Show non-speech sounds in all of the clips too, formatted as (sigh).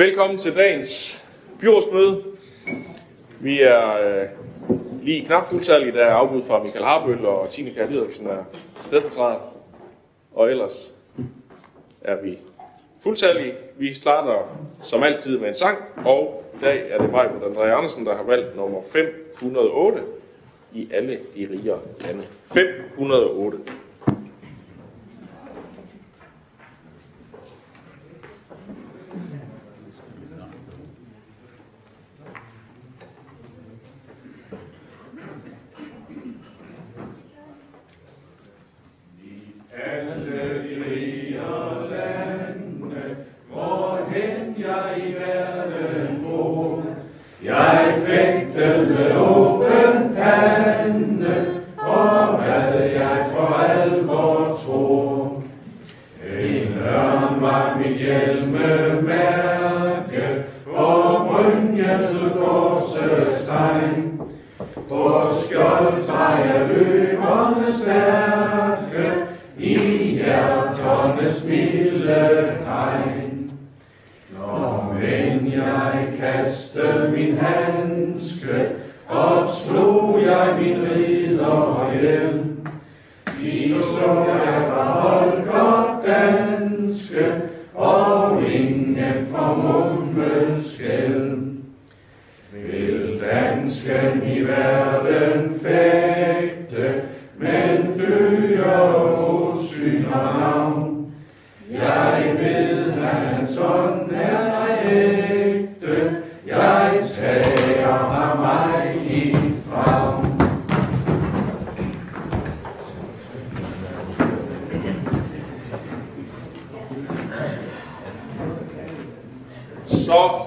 Velkommen til dagens byrådsmøde. Vi er øh, lige knap fuldtallige, der er afbud fra Michael Harbøl og Tine Kjær er stedfortræder. Og ellers er vi fuldtallige. Vi starter som altid med en sang, og i dag er det mig, André Andersen, der har valgt nummer 508 i alle de rige lande. 508.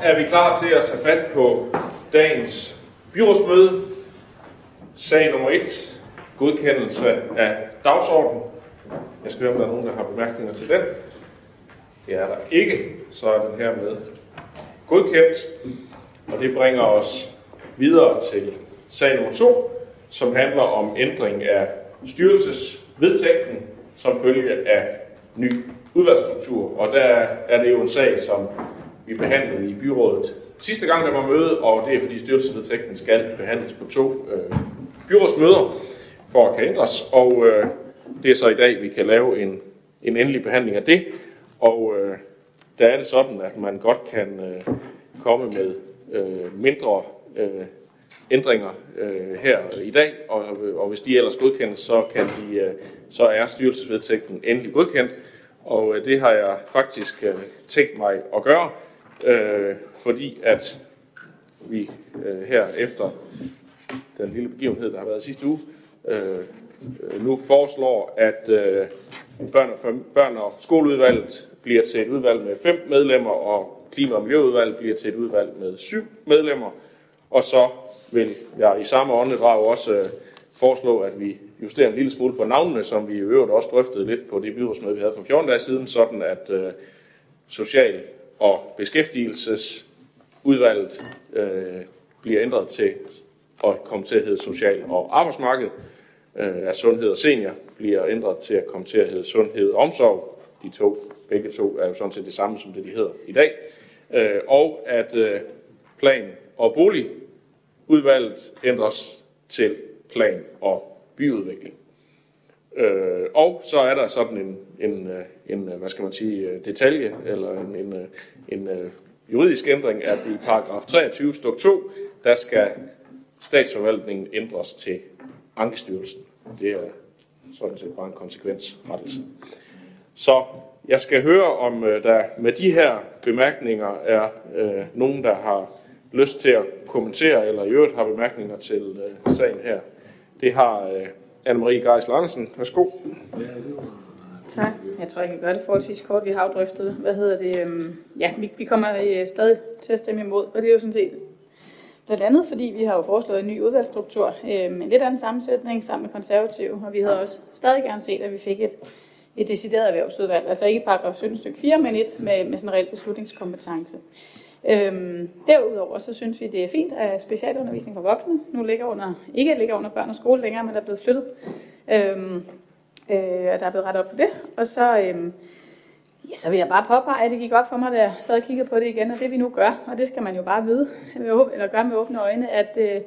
er vi klar til at tage fat på dagens byrådsmøde. Sag nummer 1. Godkendelse af dagsordenen. Jeg skal høre, om der er nogen, der har bemærkninger til den. Det er der ikke, så er den her med godkendt. Og det bringer os videre til sag nummer 2, som handler om ændring af styrelsesvedtægten som følge af ny udvalgsstruktur. Og der er det jo en sag, som vi behandlede i byrådet. Sidste gang, der var møde, og det er fordi styrelsesvedtægten skal behandles på to øh, byrådsmøder for at kan ændres, og øh, det er så i dag, vi kan lave en, en endelig behandling af det, og øh, der er det sådan, at man godt kan øh, komme med øh, mindre øh, ændringer øh, her i dag, og, øh, og hvis de ellers godkendes, så, kan de, øh, så er styrelsesvedtægten endelig godkendt, og øh, det har jeg faktisk øh, tænkt mig at gøre, øh, fordi at vi øh, her efter den lille begivenhed, der har været sidste uge, øh, nu foreslår, at øh, børn, og, børn og skoleudvalget bliver til et udvalg med fem medlemmer, og klima- og miljøudvalget bliver til et udvalg med syv medlemmer. Og så vil jeg i samme åndedrag også øh, foreslå, at vi justerer en lille smule på navnene, som vi i øvrigt også drøftede lidt på det byrådsmøde, vi havde for 14 dage siden, sådan at øh, social og beskæftigelsesudvalget øh, bliver ændret til at komme til at hedde social og arbejdsmarked, øh, at sundhed og senior bliver ændret til at komme til at hedde sundhed og omsorg. De to, begge to er jo sådan set det samme som det, de hedder i dag. Øh, og at øh, plan- og boligudvalget ændres til plan- og byudvikling. Øh, og så er der sådan en, en, øh, en, øh, hvad skal man sige, øh, detalje, eller en, en, en juridisk ændring, at i paragraf 23 stuk 2, der skal statsforvaltningen ændres til Ankestyrelsen. Det er sådan set bare en konsekvensrettelse. Så jeg skal høre, om der med de her bemærkninger er øh, nogen, der har lyst til at kommentere, eller i øvrigt har bemærkninger til øh, sagen her. Det har øh, Anne-Marie Geis Larsen, Værsgo. Tak. Jeg tror, jeg kan gøre det forholdsvis kort. Vi har jo drøftet, hvad hedder det, øhm, ja, vi, vi kommer øh, stadig til at stemme imod, og det er jo sådan set blandt andet, fordi vi har jo foreslået en ny udvalgsstruktur øh, med en lidt anden sammensætning sammen med konservative, og vi havde også stadig gerne set, at vi fik et, et decideret erhvervsudvalg, altså ikke paragraf 17 stykke 4, men et med, med sådan en reel beslutningskompetence. Øhm, derudover så synes vi, det er fint, at specialundervisning for voksne nu ligger under, ikke ligger under børn og skole længere, men er blevet flyttet. Øhm, øh, og der er blevet rettet op for det. Og så øhm, Ja, så vil jeg bare påpege, at det gik op for mig, da jeg sad og kiggede på det igen, og det vi nu gør, og det skal man jo bare vide, eller gøre med åbne øjne, at øh,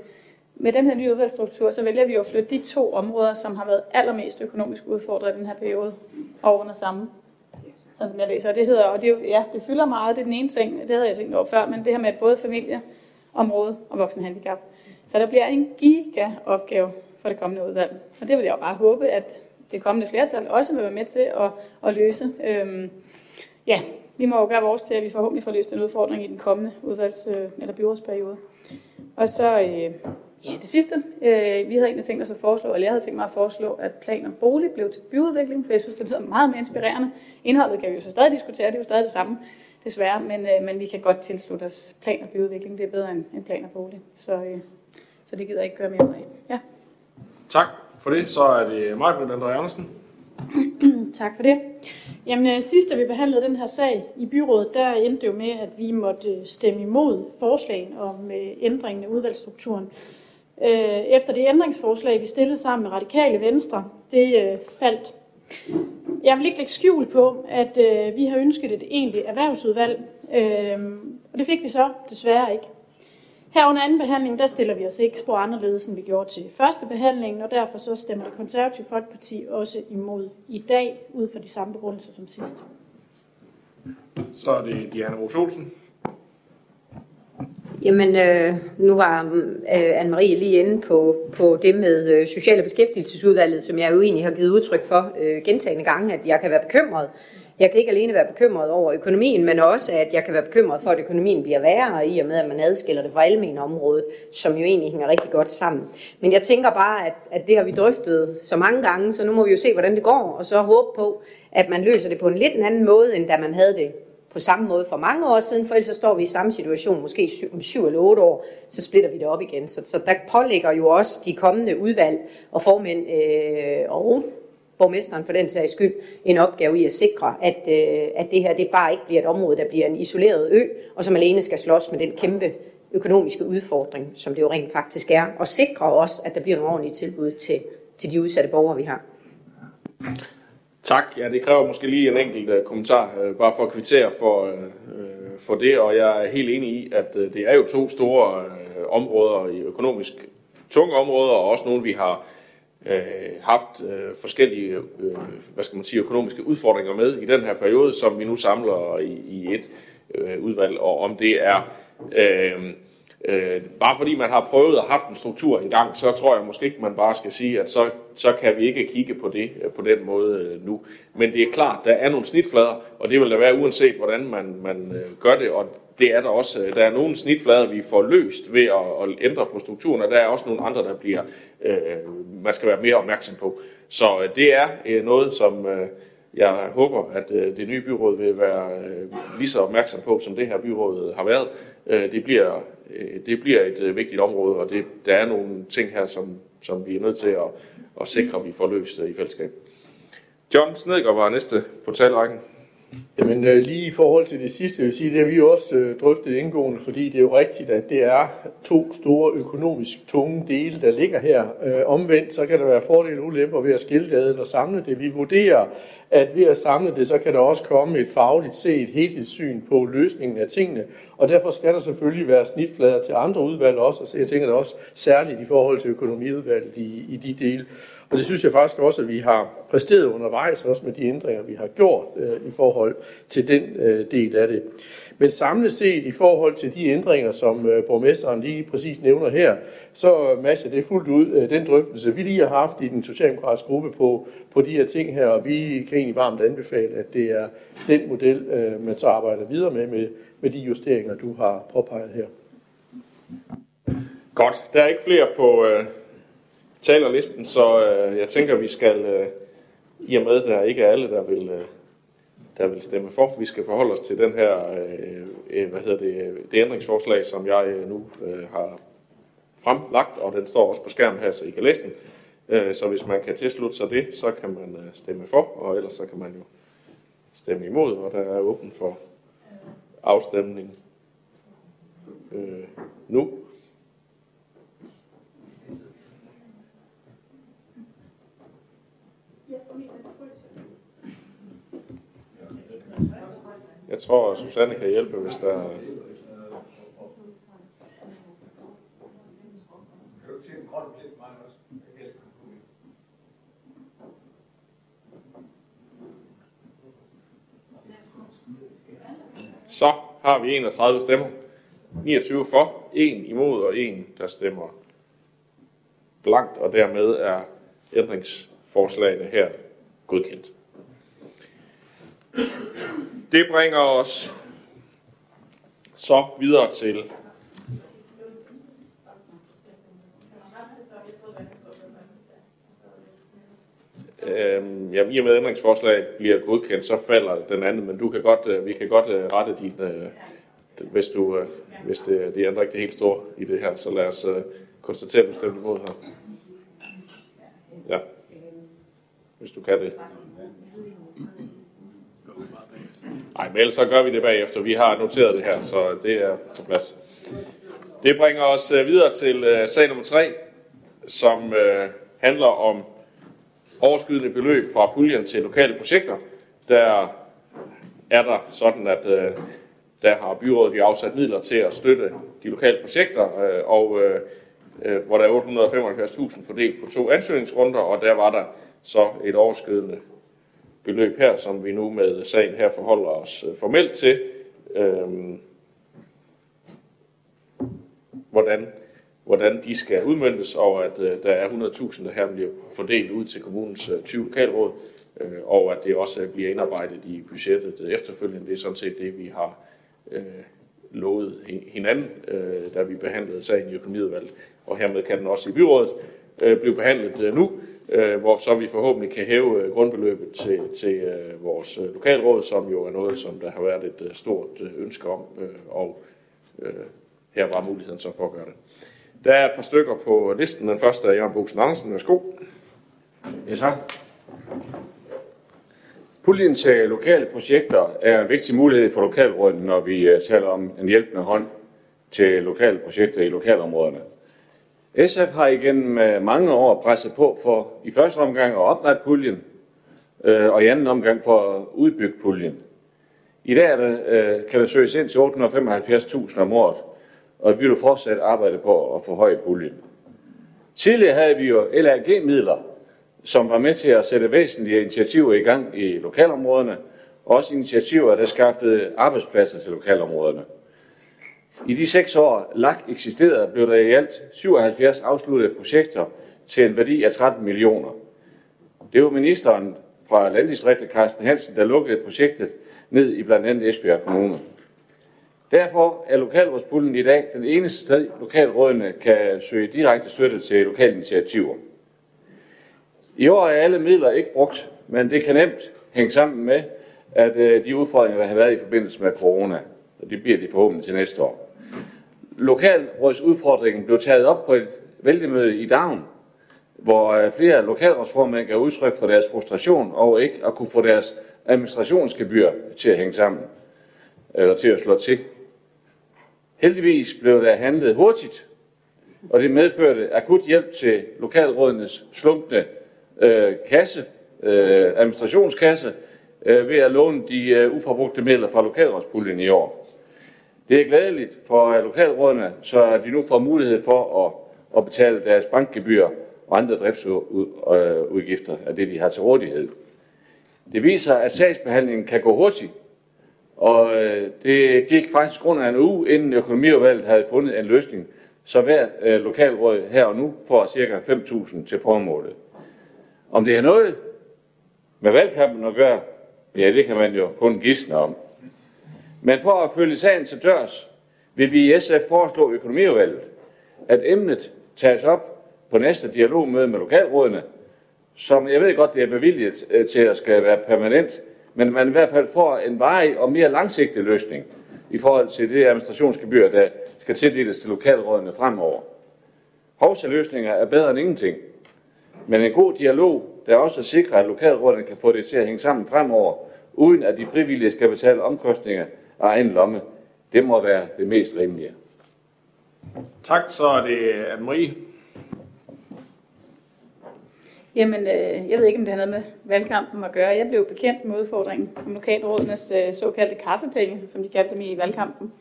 med den her nye udvalgsstruktur, så vælger vi jo at flytte de to områder, som har været allermest økonomisk udfordret i den her periode, over under samme. Sådan som jeg læser. Det hedder, og det, jo, ja, det fylder meget, det er den ene ting, det havde jeg tænkt over før, men det her med både familieområde og voksenhandicap. Så der bliver en giga opgave for det kommende udvalg. Og det vil jeg jo bare håbe, at det kommende flertal også vil være med til at, at løse. Øhm, ja, vi må jo gøre vores til, at vi forhåbentlig får løst en udfordring i den kommende udvalgs- øh, eller byrådsperiode. Og så øh, Ja, det sidste. Øh, vi havde egentlig tænkt os at foreslå, eller jeg havde tænkt mig at foreslå, at plan om bolig blev til byudvikling, for jeg synes, det lyder meget mere inspirerende. Indholdet kan vi jo så stadig diskutere, det er jo stadig det samme, desværre, men, øh, men vi kan godt tilslutte os plan og byudvikling. Det er bedre end, end plan og bolig. Så, øh, så det gider jeg ikke gøre mere af. Ja. Tak for det. Så er det mig, Britt Andre Andersen. (clears throat) tak for det. Jamen, øh, sidst da vi behandlede den her sag i byrådet, der endte det jo med, at vi måtte stemme imod forslagen om ændringen af udvalgsstrukturen øh, efter det ændringsforslag, vi stillede sammen med Radikale Venstre, det øh, faldt. Jeg vil ikke lægge skjul på, at øh, vi har ønsket et egentligt erhvervsudvalg, øh, og det fik vi så desværre ikke. Her under anden behandling, der stiller vi os ikke spor anderledes, end vi gjorde til første behandling, og derfor så stemmer det konservative folkeparti også imod i dag, ud fra de samme begrundelser som sidst. Så er det Diana Rose Olsen. Jamen, øh, nu var øh, Anne-Marie lige inde på, på det med øh, Social- og Beskæftigelsesudvalget, som jeg jo egentlig har givet udtryk for øh, gentagende gange, at jeg kan være bekymret. Jeg kan ikke alene være bekymret over økonomien, men også, at jeg kan være bekymret for, at økonomien bliver værre, i og med, at man adskiller det fra almen området, som jo egentlig hænger rigtig godt sammen. Men jeg tænker bare, at, at det har vi drøftet så mange gange, så nu må vi jo se, hvordan det går, og så håbe på, at man løser det på en lidt anden måde, end da man havde det på samme måde for mange år siden, for ellers så står vi i samme situation, måske om syv eller otte år, så splitter vi det op igen. Så, så der pålægger jo også de kommende udvalg og formænd øh, og borgmesteren for den sags skyld en opgave i at sikre, at, øh, at det her det bare ikke bliver et område, der bliver en isoleret ø, og som alene skal slås med den kæmpe økonomiske udfordring, som det jo rent faktisk er, og sikre også, at der bliver nogle ordentlige tilbud til, til de udsatte borgere, vi har. Tak. Ja, det kræver måske lige en enkelt uh, kommentar, uh, bare for at kvittere for, uh, for det, og jeg er helt enig i, at uh, det er jo to store uh, områder i økonomisk tunge områder, og også nogle, vi har uh, haft uh, forskellige uh, hvad skal man sige, økonomiske udfordringer med i den her periode, som vi nu samler i, i et uh, udvalg, og om det er uh, Øh, bare fordi man har prøvet og haft en struktur engang, så tror jeg måske ikke, man bare skal sige, at så, så kan vi ikke kigge på det øh, på den måde øh, nu. Men det er klart, der er nogle snitflader, og det vil der være uanset, hvordan man, man øh, gør det, og det er der også. Der er nogle snitflader, vi får løst ved at, at ændre på strukturen, og der er også nogle andre, der bliver, øh, man skal være mere opmærksom på. Så det er øh, noget, som... Øh, jeg håber, at øh, det nye byråd vil være øh, lige så opmærksom på, som det her byråd har været. Øh, det, bliver, Øh, det bliver et øh, vigtigt område, og det, der er nogle ting her, som, som vi er nødt til at, at sikre, at vi får løst øh, i fællesskab. John Snedgaard var næste på talrækken. Jamen øh, lige i forhold til det sidste, jeg vil sige, det har vi også øh, drøftet indgående, fordi det er jo rigtigt, at det er to store økonomisk tunge dele, der ligger her. Øh, omvendt, så kan der være fordele og ulemper ved at skille det ad eller samle det. Vi vurderer, at ved at samle det, så kan der også komme et fagligt set helhedssyn på løsningen af tingene, og derfor skal der selvfølgelig være snitflader til andre udvalg også, så jeg tænker det også særligt i forhold til økonomiudvalget i, i de dele. Og det synes jeg faktisk også, at vi har præsteret undervejs, også med de ændringer, vi har gjort øh, i forhold til den øh, del af det. Men samlet set i forhold til de ændringer, som øh, borgmesteren lige præcis nævner her, så matcher det fuldt ud øh, den drøftelse, vi lige har haft i den socialdemokratiske gruppe på, på de her ting her, og vi kan egentlig varmt anbefale, at det er den model, øh, man så arbejder videre med, med, med de justeringer, du har påpeget her. Godt. Der er ikke flere på øh, talerlisten, så øh, jeg tænker, vi skal, øh, i og med, at der ikke er alle, der vil... Øh, der vil stemme for. Vi skal forholde os til den her, øh, øh hvad hedder det, øh, det ændringsforslag, som jeg øh, nu øh, har fremlagt, og den står også på skærmen her, så I kan læse den. Øh, så hvis man kan tilslutte sig det, så kan man øh, stemme for, og ellers så kan man jo stemme imod, og der er åben for afstemning øh, nu. Jeg tror, at Susanne kan hjælpe, hvis der... Så har vi 31 stemmer. 29 for, 1 imod og 1, der stemmer blankt, og dermed er ændringsforslagene her godkendt. Det bringer os så videre til Øhm, ja, i og med ændringsforslaget bliver godkendt, så falder den anden, men du kan godt, øh, vi kan godt øh, rette din, øh, hvis, du, øh, hvis det, det ændrer ikke det helt store i det her, så lad os øh, konstatere, at du stemte imod her. Ja, hvis du kan det. Nej, men ellers så gør vi det bagefter. Vi har noteret det her, så det er på plads. Det bringer os øh, videre til øh, sag nummer 3, som øh, handler om overskydende beløb fra puljen til lokale projekter. Der er der sådan, at der har byrådet jo afsat midler til at støtte de lokale projekter, og hvor der er 875.000 fordelt på to ansøgningsrunder, og der var der så et overskydende beløb her, som vi nu med sagen her forholder os øh, formelt til. Øh, hvordan hvordan de skal udmyndtes, og at øh, der er 100.000, der her bliver fordelt ud til kommunens øh, 20 lokalråd, øh, og at det også bliver indarbejdet i budgettet efterfølgende. Det er sådan set det, vi har øh, lovet hinanden, øh, da vi behandlede sagen i økonomiudvalget, og hermed kan den også i byrådet øh, blive behandlet øh, nu, øh, hvor så vi forhåbentlig kan hæve øh, grundbeløbet til, til øh, vores øh, lokalråd, som jo er noget, som der har været et øh, stort øh, ønske om, øh, og øh, her var muligheden så for at gøre det. Der er et par stykker på listen. Den første er Jørgen Bogsen Andersen. Værsgo. Ja, tak. Puljen til lokale projekter er en vigtig mulighed for lokalrådet, når vi øh, taler om en hjælpende hånd til lokale projekter i lokalområderne. SF har igennem mange år presset på for i første omgang at oprette puljen, øh, og i anden omgang for at udbygge puljen. I dag er det, øh, kan der søges ind til 875.000 om året, og vi vil fortsat arbejde på at forhøje puljen. Tidligere havde vi jo LAG-midler, som var med til at sætte væsentlige initiativer i gang i lokalområderne, og også initiativer, der skaffede arbejdspladser til lokalområderne. I de seks år LAK eksisterede, blev der i alt 77 afsluttede projekter til en værdi af 13 millioner. Det var ministeren fra landdistriktet, Carsten Hansen, der lukkede projektet ned i blandt andet Esbjerg Kommune. Derfor er lokalrådspuljen i dag den eneste sted, lokalrådene kan søge direkte støtte til lokale initiativer. I år er alle midler ikke brugt, men det kan nemt hænge sammen med, at øh, de udfordringer, der har været i forbindelse med corona, og det bliver de forhåbentlig til næste år. Lokalrådsudfordringen blev taget op på et vælgemøde i Davn, hvor øh, flere lokalrådsformænd gav udtryk for deres frustration over ikke at kunne få deres administrationsgebyr til at hænge sammen, eller til at slå til. Heldigvis blev der handlet hurtigt, og det medførte akut hjælp til lokalrådenes slumpende øh, kasse, øh, administrationskasse, øh, ved at låne de øh, uforbrugte midler fra lokalrådspuljen i år. Det er glædeligt for lokalrådene, så de nu får mulighed for at, at betale deres bankgebyr og andre driftsudgifter af det, de har til rådighed. Det viser, at sagsbehandlingen kan gå hurtigt, og øh, det gik faktisk grund af en uge, inden økonomiudvalget havde fundet en løsning, så hvert øh, lokalråd her og nu får ca. 5.000 til formålet. Om det har noget med valgkampen at gøre, ja, det kan man jo kun gisne om. Men for at følge sagen til dørs, vil vi i SF foreslå økonomiudvalget, at emnet tages op på næste dialogmøde med lokalrådene, som jeg ved godt, det er bevilget øh, til at skal være permanent, men man i hvert fald får en varig og mere langsigtet løsning i forhold til det administrationsgebyr, der skal tildeles til lokalrådene fremover. Hovsaløsninger er bedre end ingenting, men en god dialog, der også sikrer, at lokalrådene kan få det til at hænge sammen fremover, uden at de frivillige skal betale omkostninger egen lomme, det må være det mest rimelige. Tak, så er det Anne-Marie. Jamen, øh, jeg ved ikke, om det har noget med valgkampen at gøre. Jeg blev bekendt med udfordringen om lokalrådenes øh, såkaldte kaffepenge, som de kaldte dem i valgkampen.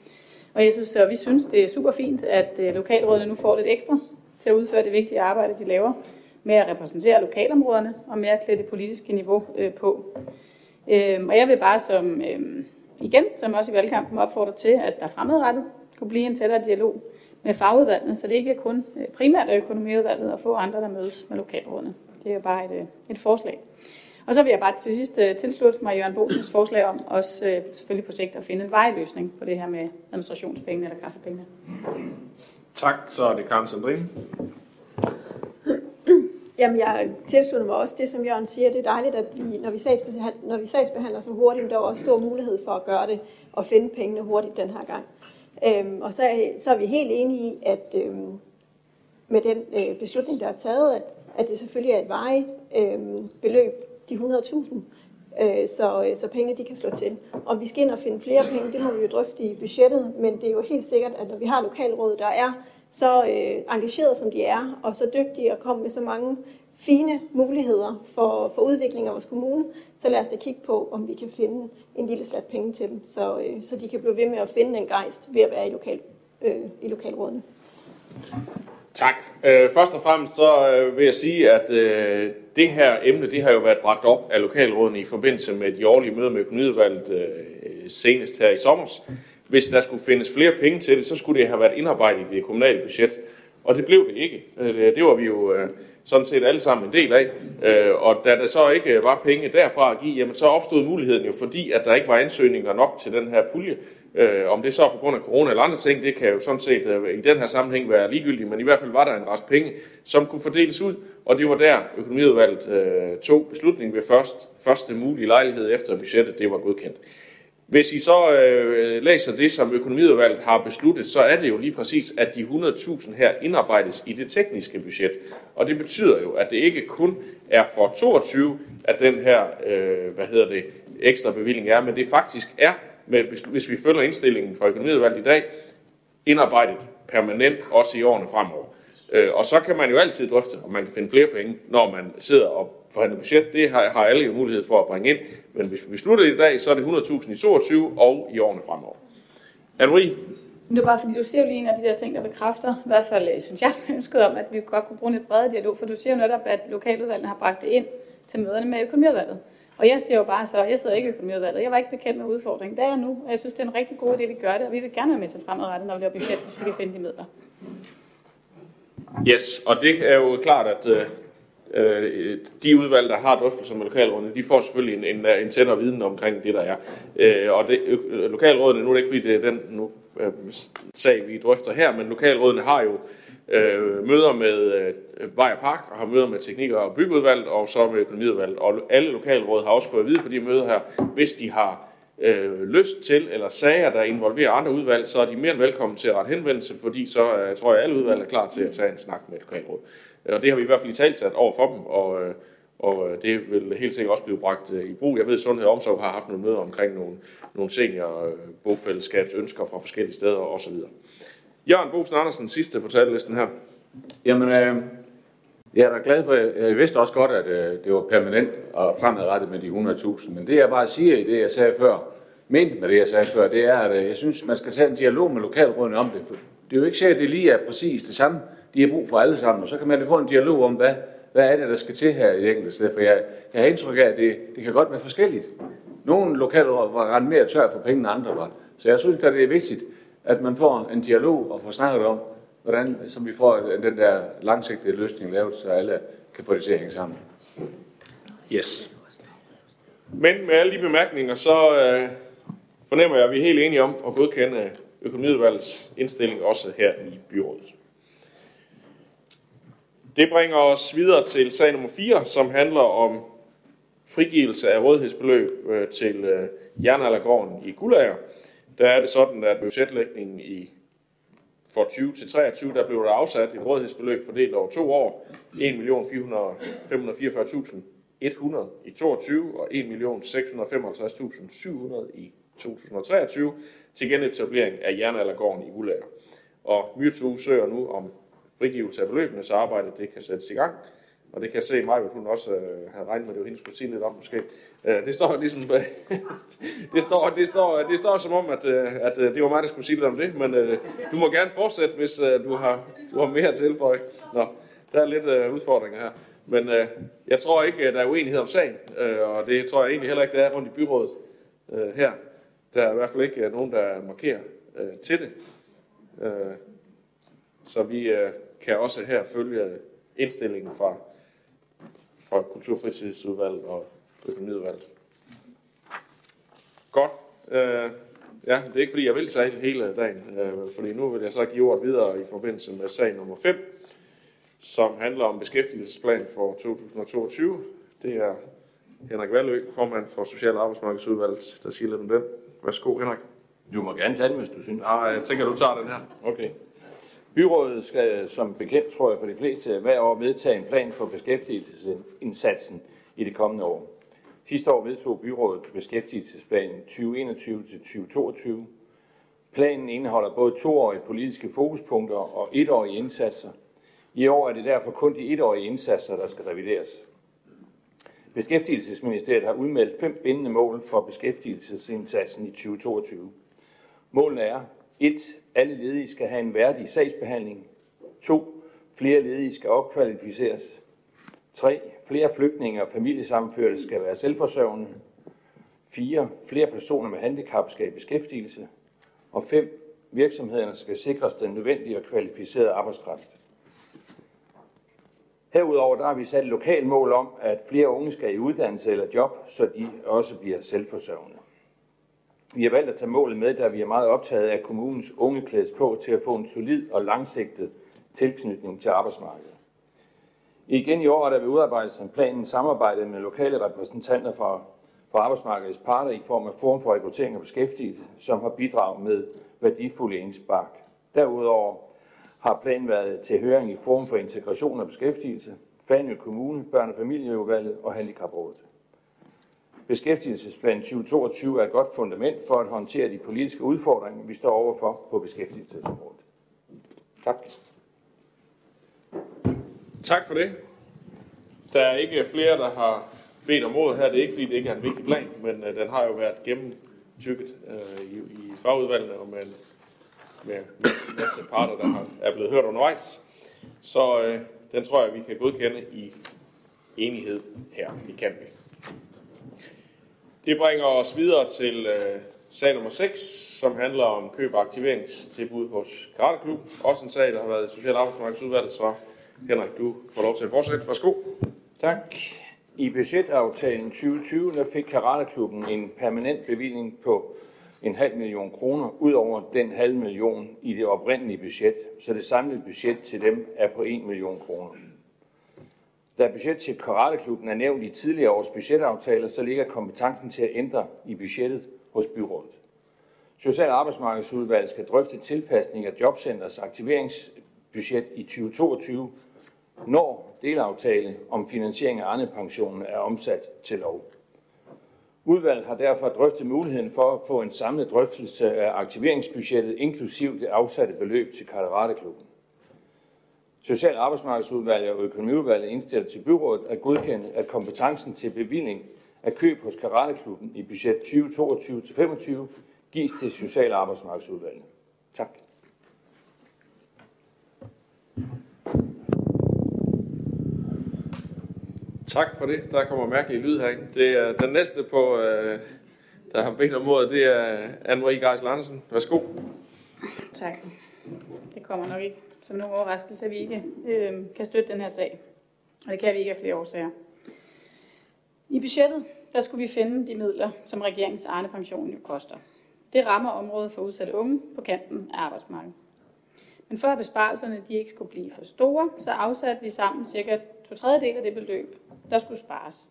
Og jeg synes, og vi synes, det er super fint, at øh, lokalrådene nu får lidt ekstra til at udføre det vigtige arbejde, de laver med at repræsentere lokalområderne og med at klæde det politiske niveau øh, på. Øh, og jeg vil bare som, øh, igen, som også i valgkampen, opfordrer til, at der fremadrettet kunne blive en tættere dialog med fagudvalgene, så det ikke er kun øh, primært er økonomiudvalget og få andre, der mødes med lokalrådene. Det er jo bare et, øh, et forslag. Og så vil jeg bare til sidst øh, tilslutte mig Jørgen Bosens forslag om også selvfølgelig på sigt at finde en vejløsning på det her med administrationspengene eller kaffepengene. Tak, så er det Karen Sandrine. Jamen, jeg tilslutter mig også det, som Jørgen siger. Det er dejligt, at vi, når vi, sagsbehandler, når vi sagsbehandler så hurtigt, der er også stor mulighed for at gøre det og finde pengene hurtigt den her gang. Øhm, og så, så er vi helt enige i, at øhm, med den øh, beslutning, der er taget, at, at det selvfølgelig er et veje øhm, beløb, de 100.000, øh, så, øh, så pengene de kan slå til. Om vi skal ind og finde flere penge, det må vi jo drøfte i budgettet, men det er jo helt sikkert, at når vi har lokalråd, der er så øh, engagerede som de er, og så dygtige og kommer med så mange fine muligheder for, for udvikling af vores kommune, så lad os da kigge på, om vi kan finde en lille slat penge til dem, så, øh, så de kan blive ved med at finde en gejst ved at være i, lokal, øh, i lokalrådene. Tak. Øh, først og fremmest så øh, vil jeg sige, at øh, det her emne, det har jo været bragt op af lokalrådene i forbindelse med de årlige møder med økonomiudvalget øh, senest her i sommer. Hvis der skulle findes flere penge til det, så skulle det have været indarbejdet i det kommunale budget. Og det blev det ikke. Øh, det var vi jo øh, sådan set alle sammen en del af. Øh, og da der så ikke var penge derfra at give, jamen så opstod muligheden jo, fordi at der ikke var ansøgninger nok til den her pulje. Om det så er på grund af corona eller andre ting, det kan jo sådan set i den her sammenhæng være ligegyldigt, men i hvert fald var der en rest penge, som kunne fordeles ud, og det var der økonomiudvalget tog beslutningen ved først, første mulige lejlighed efter budgettet, det var godkendt. Hvis I så øh, læser det, som økonomiudvalget har besluttet, så er det jo lige præcis, at de 100.000 her indarbejdes i det tekniske budget. Og det betyder jo, at det ikke kun er for 22, at den her, øh, hvad hedder det, ekstra bevilling er, men det faktisk er, med, hvis vi følger indstillingen fra økonomiudvalget i dag, indarbejdet permanent også i årene fremover. Øh, og så kan man jo altid drøfte, om man kan finde flere penge, når man sidder og forhandler budget. Det har, har alle jo mulighed for at bringe ind. Men hvis vi beslutter i dag, så er det 100.000 i 22 og i årene fremover. Anne-Marie? Det er bare fordi, du ser jo lige en af de der ting, der bekræfter, i hvert fald synes jeg, (laughs) ønsket om, at vi godt kunne bruge en lidt bredere dialog, for du siger jo netop, at lokaludvalgene har bragt det ind til møderne med økonomiudvalget. Og jeg siger jo bare så, jeg sidder ikke i økonomiudvalget, jeg var ikke bekendt med udfordringen. Det er jeg nu, og jeg synes, det er en rigtig god idé, at vi gør det, og vi vil gerne være med til fremadrettet, når vi laver budget, hvis vi kan finde de midler. Yes, og det er jo klart, at øh, de udvalg, der har drøftelser med lokalrådene, de får selvfølgelig en, en, en tættere viden omkring det, der er. Øh, og det, øh, lokalrådene, nu er det ikke fordi, det er den nu, øh, sag, vi drøfter her, men lokalrådene har jo øh, møder med øh, Vej og Park, og har møder med teknik- og byggeudvalget, og så med økonomiudvalget. Og alle lokalråd har også fået at vide på de møder her, hvis de har øh, lyst til, eller sager, der involverer andre udvalg, så er de mere end velkommen til at rette henvendelse, fordi så øh, tror jeg, at alle udvalg er klar til at tage en snak med et lokalråd. Og det har vi i hvert fald i talsat over for dem, og, øh, og øh, det vil helt sikkert også blive bragt øh, i brug. Jeg ved, at Sundhed og Omsorg har haft nogle møder omkring nogle, nogle senior ønsker fra forskellige steder osv. Jørgen Bosen Andersen, sidste på talelisten her. Jamen, øh, jeg er da glad for, jeg vidste også godt, at øh, det var permanent og fremadrettet med de 100.000, men det jeg bare siger i det, jeg sagde før, men med det, jeg sagde før, det er, at øh, jeg synes, man skal tage en dialog med lokalrådene om det. Det er jo ikke sikkert, at det lige er præcis det samme, de har brug for alle sammen, og så kan man få en dialog om, hvad, hvad er det, der skal til her i enkelte sted. For jeg, jeg har indtryk af, at det, det kan godt være forskelligt. Nogle lokalråd var rent mere tør for penge end andre var. Så jeg synes, at det er vigtigt, at man får en dialog og får snakket om, hvordan som vi får den der langsigtede løsning lavet, så alle kan få det til at hænge sammen. Yes. Men med alle de bemærkninger, så øh, fornemmer jeg, at vi er helt enige om at godkende økonomiudvalgets indstilling også her i byrådet. Det bringer os videre til sag nummer 4, som handler om frigivelse af rådighedsbeløb øh, til øh, Jernaldergården i Gulager. Der er det sådan, at budgetlægningen i for 20 til 23, der blev der afsat et rådighedsbeløb fordelt over to år. 1.544.100 i 22 og 1.655.700 i 2023 til genetablering af jernaldergården i Ulager. Og Myrtu søger nu om frigivelse af beløbene, så arbejdet det kan sættes i gang. og det kan jeg se mig, at hun også øh, havde regnet med, at det var hende, skulle sige lidt om måske. Øh, det står ligesom, (laughs) det, står, det, står, det står som om, at, øh, at øh, det var mig, der skulle sige lidt om det, men øh, du må gerne fortsætte, hvis øh, du, har, du har mere at tilføje. Nå, der er lidt øh, udfordringer her. Men øh, jeg tror ikke, at der er uenighed om sagen, øh, og det tror jeg egentlig heller ikke, der er rundt i byrådet øh, her. Der er i hvert fald ikke øh, nogen, der markerer øh, til det. Øh, så vi øh, kan også her følge øh, indstillingen fra, fra Kulturfritidsudvalget og Økonomiudvalget. Godt. Øh, ja, det er ikke fordi, jeg vil sige hele dagen, øh, fordi nu vil jeg så give ordet videre i forbindelse med sag nummer 5, som handler om beskæftigelsesplan for 2022. Det er Henrik Valø, formand for Social- og Arbejdsmarkedsudvalget, der siger lidt om den. Værsgo, Henrik. Du må gerne tage den, hvis du synes. Ah, jeg tænker, du tager den her. Okay. Byrådet skal som bekendt, tror jeg for de fleste, hver år vedtage en plan for beskæftigelsesindsatsen i det kommende år. Sidste år vedtog byrådet beskæftigelsesplanen 2021-2022. Planen indeholder både toårige politiske fokuspunkter og etårige indsatser. I år er det derfor kun de etårige indsatser, der skal revideres. Beskæftigelsesministeriet har udmeldt fem bindende mål for beskæftigelsesindsatsen i 2022. Målene er 1. Alle ledige skal have en værdig sagsbehandling. 2. Flere ledige skal opkvalificeres. 3. Flere flygtninge og familiesammenførte skal være selvforsørgende. 4. Flere personer med handicap skal i beskæftigelse. Og 5. Virksomhederne skal sikres den nødvendige og kvalificerede arbejdskraft. Herudover der har vi sat et lokalt mål om, at flere unge skal i uddannelse eller job, så de også bliver selvforsørgende. Vi har valgt at tage målet med, da vi er meget optaget af kommunens unge klædes på til at få en solid og langsigtet tilknytning til arbejdsmarkedet. Igen i år er der ved udarbejdelsen af planen samarbejdet med lokale repræsentanter fra, fra arbejdsmarkedets parter i form af Forum for Rekruttering og Beskæftigelse, som har bidraget med værdifulde indspark. Derudover har planen været til høring i Forum for Integration og Beskæftigelse, Fanø Kommune, Børne- og Familieudvalget og Handicaprådet. Beskæftigelsesplan 2022 er et godt fundament for at håndtere de politiske udfordringer, vi står overfor på beskæftigelsesområdet. Tak. Tak for det. Der er ikke flere, der har bedt om ordet her. Det er ikke, fordi det ikke er en vigtig plan, men øh, den har jo været gennemtykket uh, øh, i, i fagudvalgene og med, med, med en masse parter, der har, er blevet hørt undervejs. Så øh, den tror jeg, vi kan godkende i enighed her. i kan. Det bringer os videre til øh, sag nummer 6, som handler om køb og aktiveringstilbud hos Karateklub. Også en sag, der har været i Social- Arbejdsmarkedsudvalget, så Henrik, du får lov til at fortsætte. Værsgo. Tak. I budgetaftalen 2020 der fik Karateklubben en permanent bevilling på en halv million kroner, ud over den halv million i det oprindelige budget, så det samlede budget til dem er på 1 million kroner. Da budget til Karateklubben er nævnt i tidligere års budgetaftaler, så ligger kompetencen til at ændre i budgettet hos byrådet. Social- og arbejdsmarkedsudvalget skal drøfte tilpasning af jobcenters aktiveringsbudget i 2022, når delaftale om finansiering af andre pensionen er omsat til lov. Udvalget har derfor drøftet muligheden for at få en samlet drøftelse af aktiveringsbudgettet, inklusiv det afsatte beløb til Karateklubben. Social- og arbejdsmarkedsudvalget og økonomiudvalget indstiller til byrådet at godkende, at kompetencen til bevilling af køb hos Karateklubben i budget 2022-25 gives til Social- og arbejdsmarkedsudvalget. Tak. Tak for det. Der kommer mærkelig lyd herinde. Det er den næste på, øh, der har bedt om ordet, det er Anne-Marie Geisel Andersen. Værsgo. Tak. Det kommer nok ikke som nogen overraskelse, at vi ikke øh, kan støtte den her sag. Og det kan vi ikke af flere årsager. I budgettet, der skulle vi finde de midler, som regeringens Arne Pension jo koster. Det rammer området for udsatte unge på kanten af arbejdsmarkedet. Men for at besparelserne de ikke skulle blive for store, så afsatte vi sammen cirka to tredjedel af det beløb, der skulle spares.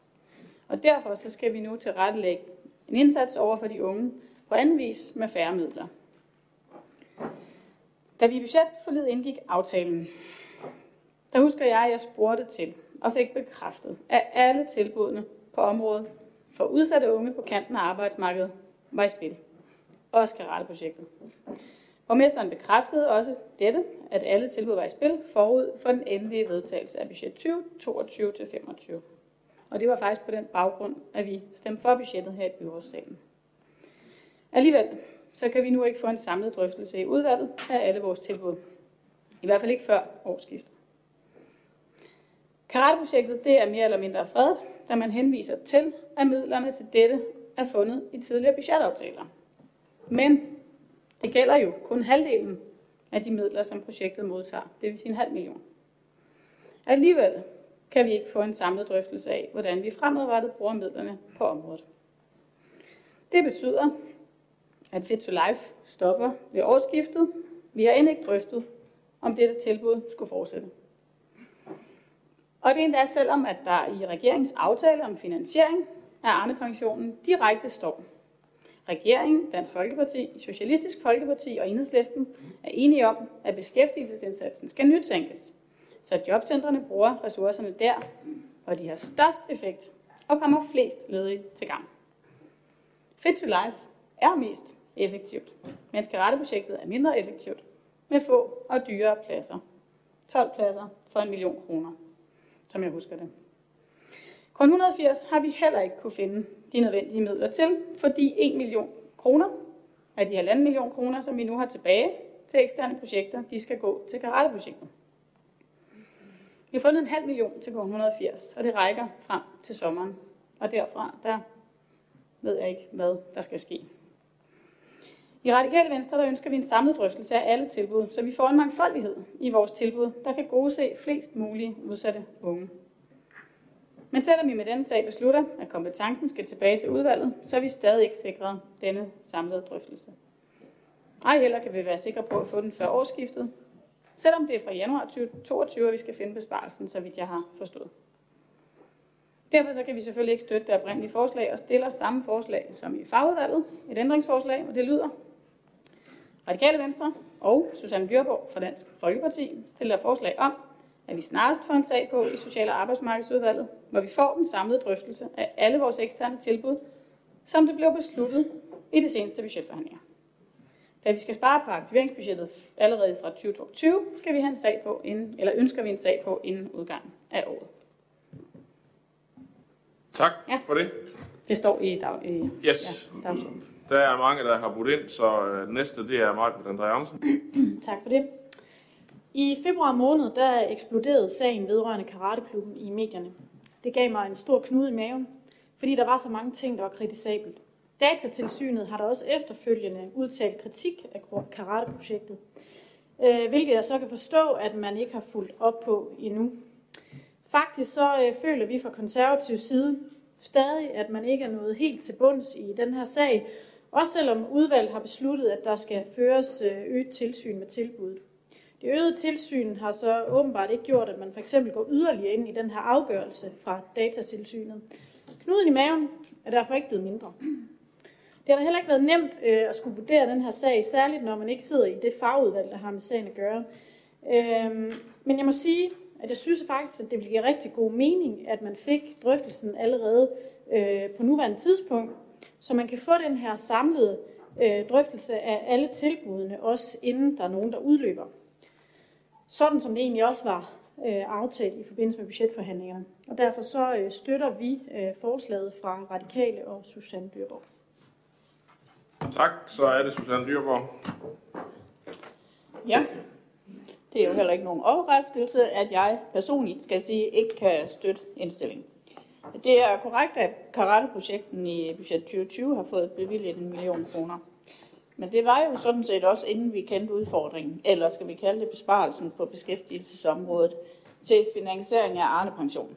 Og derfor så skal vi nu tilrettelægge en indsats over for de unge på anden vis med færre midler. Da vi i budgetforlidet indgik aftalen, der husker jeg, at jeg spurgte til og fik bekræftet, at alle tilbudene på området for udsatte unge på kanten af arbejdsmarkedet var i spil. Også karateprojektet. Borgmesteren bekræftede også dette, at alle tilbud var i spil forud for den endelige vedtagelse af budget 2022-25. Og det var faktisk på den baggrund, at vi stemte for budgettet her i byrådssalen. Alligevel, så kan vi nu ikke få en samlet drøftelse i udvalget af alle vores tilbud. I hvert fald ikke før årsskiftet. Karateprojektet det er mere eller mindre fredet, da man henviser til, at midlerne til dette er fundet i tidligere budgetaftaler. Men det gælder jo kun halvdelen af de midler, som projektet modtager, det vil sige en halv million. Alligevel kan vi ikke få en samlet drøftelse af, hvordan vi fremadrettet bruger midlerne på området. Det betyder, at Fit to Life stopper ved årsskiftet. Vi har end ikke drøftet, om dette tilbud skulle fortsætte. Og det er endda selvom, at der i regeringens aftale om finansiering af Arne-pensionen direkte står, Regeringen, Dansk Folkeparti, Socialistisk Folkeparti og Enhedslisten er enige om, at beskæftigelsesindsatsen skal nytænkes, så jobcentrene bruger ressourcerne der, hvor de har størst effekt og kommer flest ledige til gang. Fit to Life er mest effektivt, mens karateprojektet er mindre effektivt med få og dyre pladser. 12 pladser for en million kroner, som jeg husker det. Kun 180 har vi heller ikke kunne finde de nødvendige midler til, fordi 1 million kroner af de 1,5 million kroner, som vi nu har tilbage til eksterne projekter, de skal gå til karateprojektet. Vi har fundet en halv million til 180, og det rækker frem til sommeren. Og derfra, der ved jeg ikke, hvad der skal ske. I Radikale Venstre der ønsker vi en samlet drøftelse af alle tilbud, så vi får en mangfoldighed i vores tilbud, der kan gode se flest mulige udsatte unge. Men selvom vi med denne sag beslutter, at kompetencen skal tilbage til udvalget, så er vi stadig ikke sikret denne samlede drøftelse. Ej heller kan vi være sikre på at få den før årsskiftet, selvom det er fra januar 2022, at vi skal finde besparelsen, så vidt jeg har forstået. Derfor så kan vi selvfølgelig ikke støtte det oprindelige forslag og stiller samme forslag som i fagudvalget, et ændringsforslag, og det lyder. Radikale Venstre og Susanne Dyrborg fra Dansk Folkeparti stiller forslag om, at vi snarest får en sag på i Social- og Arbejdsmarkedsudvalget, hvor vi får den samlede drøftelse af alle vores eksterne tilbud, som det blev besluttet i det seneste budgetforhandlinger. Da vi skal spare på aktiveringsbudgettet allerede fra 2022, skal vi have en sag på inden, eller ønsker vi en sag på inden udgangen af året. Tak Ja. for det. Det står i, dag, i Yes. ja. Der er mange, der har budt ind, så øh, næste det er Mark André Andersen. Tak for det. I februar måned, der eksploderede sagen vedrørende karateklubben i medierne. Det gav mig en stor knude i maven, fordi der var så mange ting, der var kritisabelt. Datatilsynet har der også efterfølgende udtalt kritik af karateprojektet, øh, hvilket jeg så kan forstå, at man ikke har fulgt op på endnu. Faktisk så øh, føler vi fra konservativ side stadig, at man ikke er nået helt til bunds i den her sag, også selvom udvalget har besluttet, at der skal føres øh, øget tilsyn med tilbuddet. Det øgede tilsyn har så åbenbart ikke gjort, at man for eksempel går yderligere ind i den her afgørelse fra datatilsynet. Knuden i maven er derfor ikke blevet mindre. Det har da heller ikke været nemt øh, at skulle vurdere den her sag, særligt når man ikke sidder i det fagudvalg, der har med sagen at gøre. Øhm, men jeg må sige, at jeg synes faktisk, at det vil give rigtig god mening, at man fik drøftelsen allerede øh, på nuværende tidspunkt, så man kan få den her samlede øh, drøftelse af alle tilbudene, også inden der er nogen, der udløber. Sådan som det egentlig også var øh, aftalt i forbindelse med budgetforhandlingerne. Og derfor så øh, støtter vi øh, forslaget fra Radikale og Susanne Dyrborg. Tak, så er det Susanne Dyrborg. Ja, det er jo heller ikke nogen overraskelse, at jeg personligt skal sige, ikke kan støtte indstillingen. Det er korrekt, at karateprojekten i budget 2020 har fået bevilget en million kroner. Men det var jo sådan set også, inden vi kendte udfordringen, eller skal vi kalde det besparelsen på beskæftigelsesområdet, til finansiering af Arne-pension.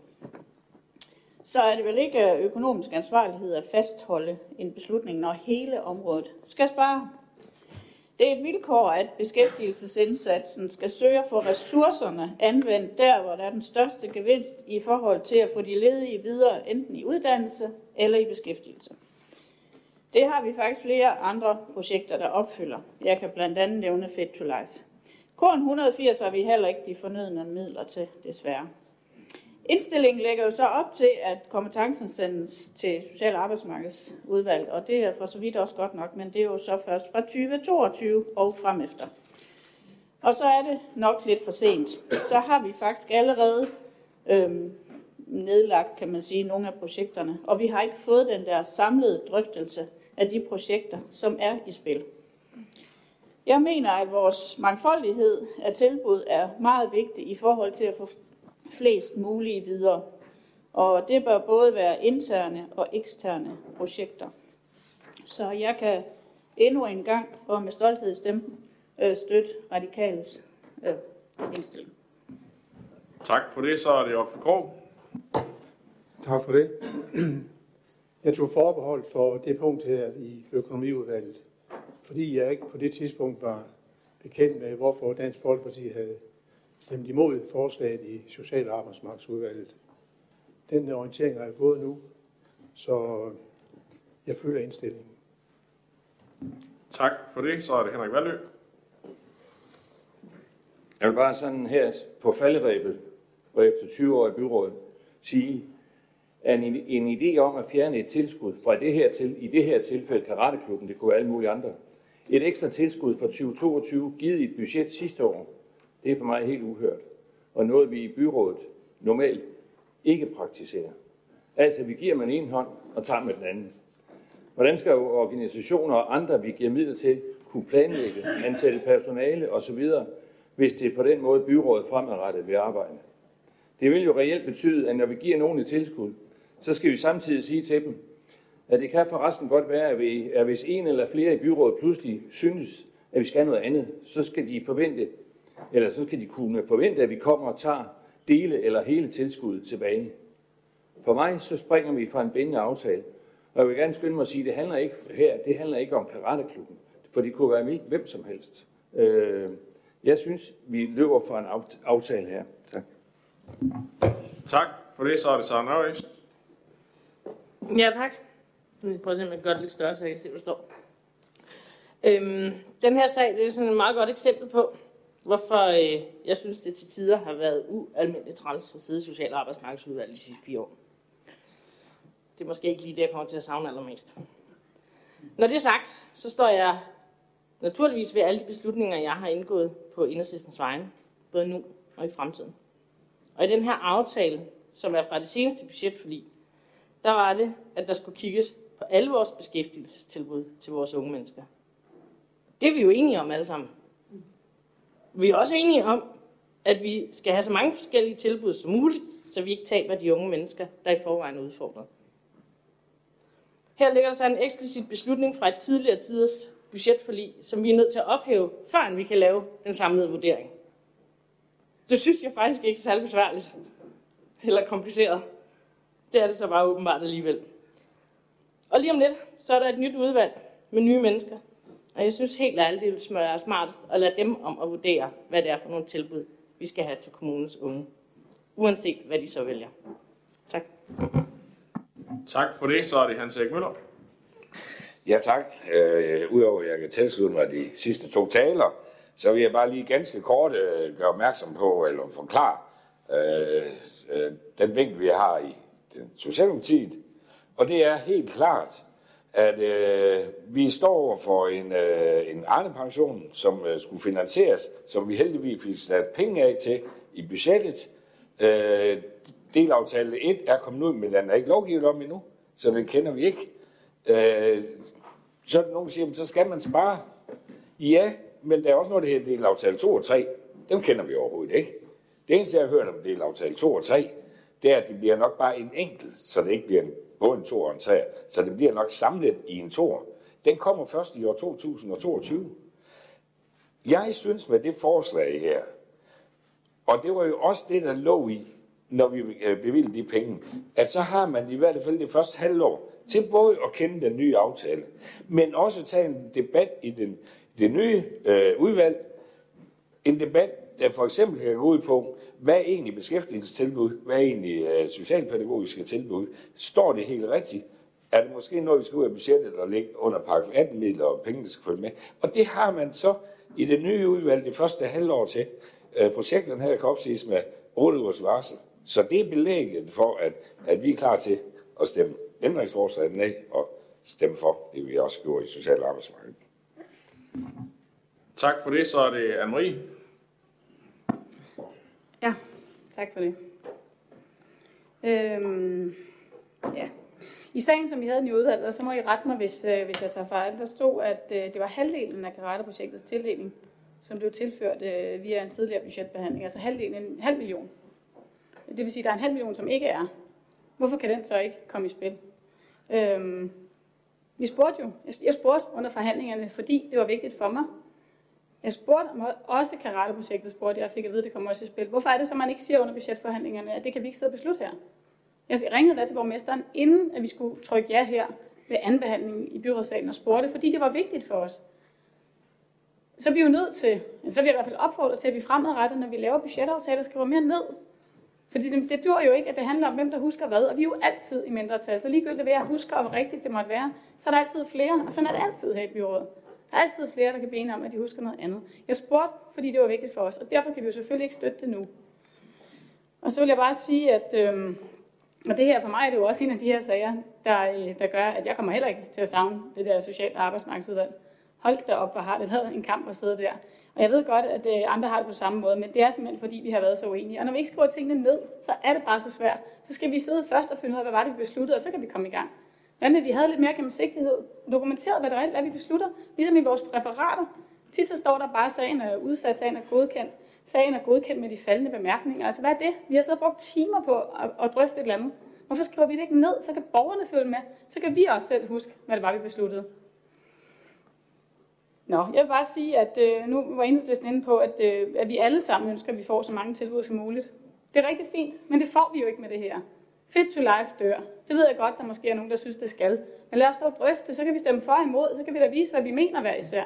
Så er det vel ikke økonomisk ansvarlighed at fastholde en beslutning, når hele området skal spare. Det er et vilkår, at beskæftigelsesindsatsen skal søge at få ressourcerne anvendt der, hvor der er den største gevinst i forhold til at få de ledige videre, enten i uddannelse eller i beskæftigelse. Det har vi faktisk flere andre projekter, der opfylder. Jeg kan blandt andet nævne Fit to Life. Korn 180 har vi heller ikke de fornødne midler til, desværre. Indstillingen lægger jo så op til, at kompetencen sendes til Social- og Arbejdsmarkedsudvalg, og det er for så vidt også godt nok, men det er jo så først fra 2022 og frem efter. Og så er det nok lidt for sent. Så har vi faktisk allerede øhm, nedlagt, kan man sige, nogle af projekterne, og vi har ikke fået den der samlede drøftelse af de projekter, som er i spil. Jeg mener, at vores mangfoldighed af tilbud er meget vigtig i forhold til at få flest mulige videre. Og det bør både være interne og eksterne projekter. Så jeg kan endnu en gang og med stolthed stemme øh, støtte radikales øh, indstilling. Tak for det. Så er det op for Krog. Tak for det. Jeg tog forbehold for det punkt her i økonomiudvalget, fordi jeg ikke på det tidspunkt var bekendt med, hvorfor Dansk Folkeparti havde stemt imod forslaget i Social- og Arbejdsmarkedsudvalget. Den orientering har jeg fået nu, så jeg følger indstillingen. Tak for det. Så er det Henrik Valø. Jeg vil bare sådan her på falderæbet, og efter 20 år i byrådet, sige, at en, en idé om at fjerne et tilskud fra det her til, i det her tilfælde Karateklubben, det kunne alle mulige andre, et ekstra tilskud for 2022, givet i et budget sidste år, det er for mig helt uhørt, og noget vi i byrådet normalt ikke praktiserer. Altså, vi giver med den ene hånd og tager med den anden. Hvordan skal organisationer og andre, vi giver midler til, kunne planlægge, ansætte personale osv., hvis det er på den måde byrådet fremadrettet vil arbejde? Det vil jo reelt betyde, at når vi giver nogen et tilskud, så skal vi samtidig sige til dem, at det kan forresten godt være, at, vi, at hvis en eller flere i byrådet pludselig synes, at vi skal noget andet, så skal de forvente, eller så skal de kunne forvente, at vi kommer og tager dele eller hele tilskuddet tilbage. For mig så springer vi fra en bindende aftale, og jeg vil gerne skynde mig at sige, at det handler ikke her, det handler ikke om karateklubben, for det kunne være hvem som helst. Øh, jeg synes, vi løber fra en aftale her. Tak. Tak for det. Så er det Søren Nørøst. Ja, tak. Jeg prøver simpelthen at gøre det lidt større, så jeg kan se, hvad der står. Øhm, den her sag, det er sådan et meget godt eksempel på, hvorfor øh, jeg synes, det til tider har været ualmindeligt træls at sidde i Social- og Arbejdsmarkedsudvalget de sidste fire år. Det er måske ikke lige det, jeg kommer til at savne allermest. Når det er sagt, så står jeg naturligvis ved alle de beslutninger, jeg har indgået på Indersistens vegne, både nu og i fremtiden. Og i den her aftale, som er fra det seneste budgetforlig, der var det, at der skulle kigges på alle vores beskæftigelsestilbud til vores unge mennesker. Det er vi jo enige om alle sammen. Vi er også enige om, at vi skal have så mange forskellige tilbud som muligt, så vi ikke taber de unge mennesker, der i forvejen er udfordret. Her ligger der så en eksplicit beslutning fra et tidligere tiders budgetforlig, som vi er nødt til at ophæve, før vi kan lave den samlede vurdering. Det synes jeg faktisk ikke er særlig besværligt eller kompliceret. Det er det så bare åbenbart alligevel. Og lige om lidt, så er der et nyt udvalg med nye mennesker. Og jeg synes helt ærligt, det vil være smartest at lade dem om at vurdere, hvad det er for nogle tilbud, vi skal have til kommunens unge. Uanset hvad de så vælger. Tak. Tak for det. Så er det Hans Erik Møller. Ja, tak. Øh, Udover at jeg kan tilslutte mig de sidste to taler, så vil jeg bare lige ganske kort øh, gøre opmærksom på, eller forklare øh, øh, den vinkel, vi har i Socialdemokratiet. Og det er helt klart, at øh, vi står for en, øh, en pension, som øh, skulle finansieres, som vi heldigvis fik sat penge af til i budgettet. Øh, delaftale 1 er kommet ud, men den er ikke lovgivet om endnu, så den kender vi ikke. Øh, så er der nogen, der siger, så skal man spare. Ja, men der er også noget, der hedder delaftale 2 og 3. Dem kender vi overhovedet ikke. Det eneste, jeg har hørt om delaftale 2 og 3, det er, at det bliver nok bare en enkelt, så det ikke bliver en, både en to og en tre, Så det bliver nok samlet i en tor. Den kommer først i år 2022. Jeg synes med det forslag her, og det var jo også det, der lå i, når vi øh, bevilgede de penge, at så har man i hvert fald det første halvår til både at kende den nye aftale, men også tage en debat i den, det nye øh, udvalg. En debat, der for eksempel kan gå ud på, hvad er egentlig beskæftigelsestilbud, hvad er egentlig øh, socialpædagogiske tilbud? Står det helt rigtigt? Er det måske noget, vi skal ud af budgettet og lægge under paragraf 18 midler, og pengene skal følge med? Og det har man så i det nye udvalg det første halvår til. Øh, projekterne her kan opsiges med 8 ugers varsel. Så det er belægget for, at, at vi er klar til at stemme ændringsforslaget ned og stemme for det, vi også gjorde i Social Arbejdsmarked. Tak for det. Så er det Anne-Marie. Ja, tak for det. Øhm, ja. I sagen, som vi havde i udvalget, så må I rette mig, hvis, øh, hvis jeg tager fejl. Der stod, at øh, det var halvdelen af karateprojektets tildeling, som blev tilført øh, via en tidligere budgetbehandling. Altså halvdelen, en halv million. Det vil sige, at der er en halv million, som ikke er. Hvorfor kan den så ikke komme i spil? Øhm, vi spurgte jo, jeg spurgte under forhandlingerne, fordi det var vigtigt for mig. Jeg spurgte om også karateprojektet, spurgte jeg, og fik at vide, at det kommer også i spil. Hvorfor er det så, man ikke siger under budgetforhandlingerne, at det kan vi ikke sidde og beslutte her? Jeg ringede da til borgmesteren, inden at vi skulle trykke ja her ved anbehandlingen i byrådssalen og spurgte, fordi det var vigtigt for os. Så er vi jo nødt til, så vil jeg i hvert fald opfordre til, at vi fremadrettet, når vi laver budgetaftaler, skriver mere ned. Fordi det, det dur jo ikke, at det handler om, hvem der husker hvad, og vi er jo altid i mindretal. Så ligegyldigt hvad jeg husker, hvor rigtigt det måtte være, så er der altid flere, og sådan er det altid her i byrådet. Der er altid flere, der kan bede om, at de husker noget andet. Jeg spurgte, fordi det var vigtigt for os, og derfor kan vi jo selvfølgelig ikke støtte det nu. Og så vil jeg bare sige, at øhm, og det her for mig er det jo også en af de her sager, der, øh, der gør, at jeg kommer heller ikke til at savne det der socialt arbejdsmarkedsudvalg. Hold da op, hvor har det været en kamp at sidde der. Og jeg ved godt, at øh, andre har det på samme måde, men det er simpelthen fordi, vi har været så uenige. Og når vi ikke skriver tingene ned, så er det bare så svært. Så skal vi sidde først og finde ud af, hvad var det, vi besluttede, og så kan vi komme i gang. Hvad med, at vi havde lidt mere gennemsigtighed, dokumenteret, hvad det reelt er, vi beslutter, ligesom i vores referater. Tit så står der bare, at sagen er udsat, sagen er godkendt. Sagen er godkendt med de faldende bemærkninger. Altså hvad er det? Vi har så brugt timer på at, at drøfte et eller andet. Hvorfor skriver vi det ikke ned? Så kan borgerne følge med. Så kan vi også selv huske, hvad det var, vi besluttede. Nå, jeg vil bare sige, at øh, nu var enhedslisten inde på, at, øh, at vi alle sammen ønsker, at vi får så mange tilbud som muligt. Det er rigtig fint, men det får vi jo ikke med det her. Fit to life dør. Det ved jeg godt, der måske er nogen, der synes, det skal. Men lad os dog drøfte, så kan vi stemme for og imod, så kan vi da vise, hvad vi mener hver især.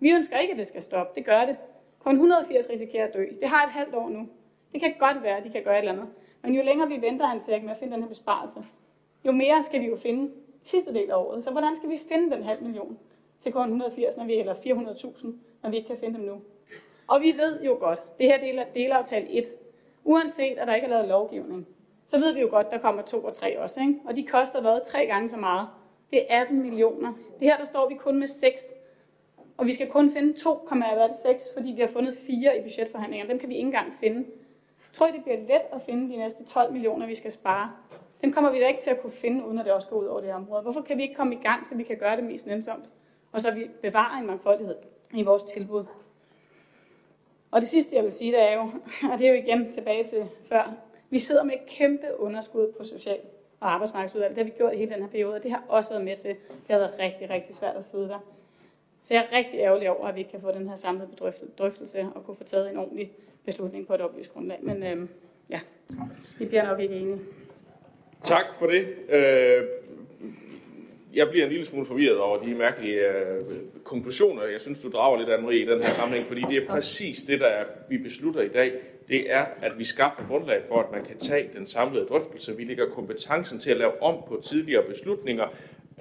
Vi ønsker ikke, at det skal stoppe. Det gør det. Kun 180 risikerer at dø. Det har et halvt år nu. Det kan godt være, at de kan gøre et eller andet. Men jo længere vi venter, han siger, med at finde den her besparelse, jo mere skal vi jo finde sidste del af året. Så hvordan skal vi finde den halv million til kun 180, når vi, eller 400.000, når vi ikke kan finde dem nu? Og vi ved jo godt, det her del delaftale 1, uanset at der ikke er lavet lovgivning, så ved vi jo godt, der kommer to og tre også. Ikke? Og de koster hvad? Tre gange så meget. Det er 18 millioner. Det her, der står vi kun med 6. Og vi skal kun finde 2,6, fordi vi har fundet fire i budgetforhandlingerne. Dem kan vi ikke engang finde. Tror I, det bliver let at finde de næste 12 millioner, vi skal spare? Dem kommer vi da ikke til at kunne finde, uden at det også går ud over det her område. Hvorfor kan vi ikke komme i gang, så vi kan gøre det mest nænsomt? Og så vi bevarer en mangfoldighed i vores tilbud. Og det sidste, jeg vil sige, det er jo, (laughs) og det er jo igen tilbage til før, vi sidder med et kæmpe underskud på social- og arbejdsmarkedsudvalget. Det har vi gjort i hele den her periode, og det har også været med til. Det har været rigtig, rigtig svært at sidde der. Så jeg er rigtig ærgerlig over, at vi ikke kan få den her samlede drøftelse og kunne få taget en ordentlig beslutning på et oplyst grundlag. Men øhm, ja, vi bliver nok ikke enige. Tak for det. Øh, jeg bliver en lille smule forvirret over de mærkelige øh, konklusioner, jeg synes, du drager lidt, Anne-Marie, i den her sammenhæng, fordi det er præcis det, der er, vi beslutter i dag. Det er, at vi skaffer grundlag for, at man kan tage den samlede drøftelse. Vi lægger kompetencen til at lave om på tidligere beslutninger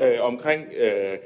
øh, omkring øh,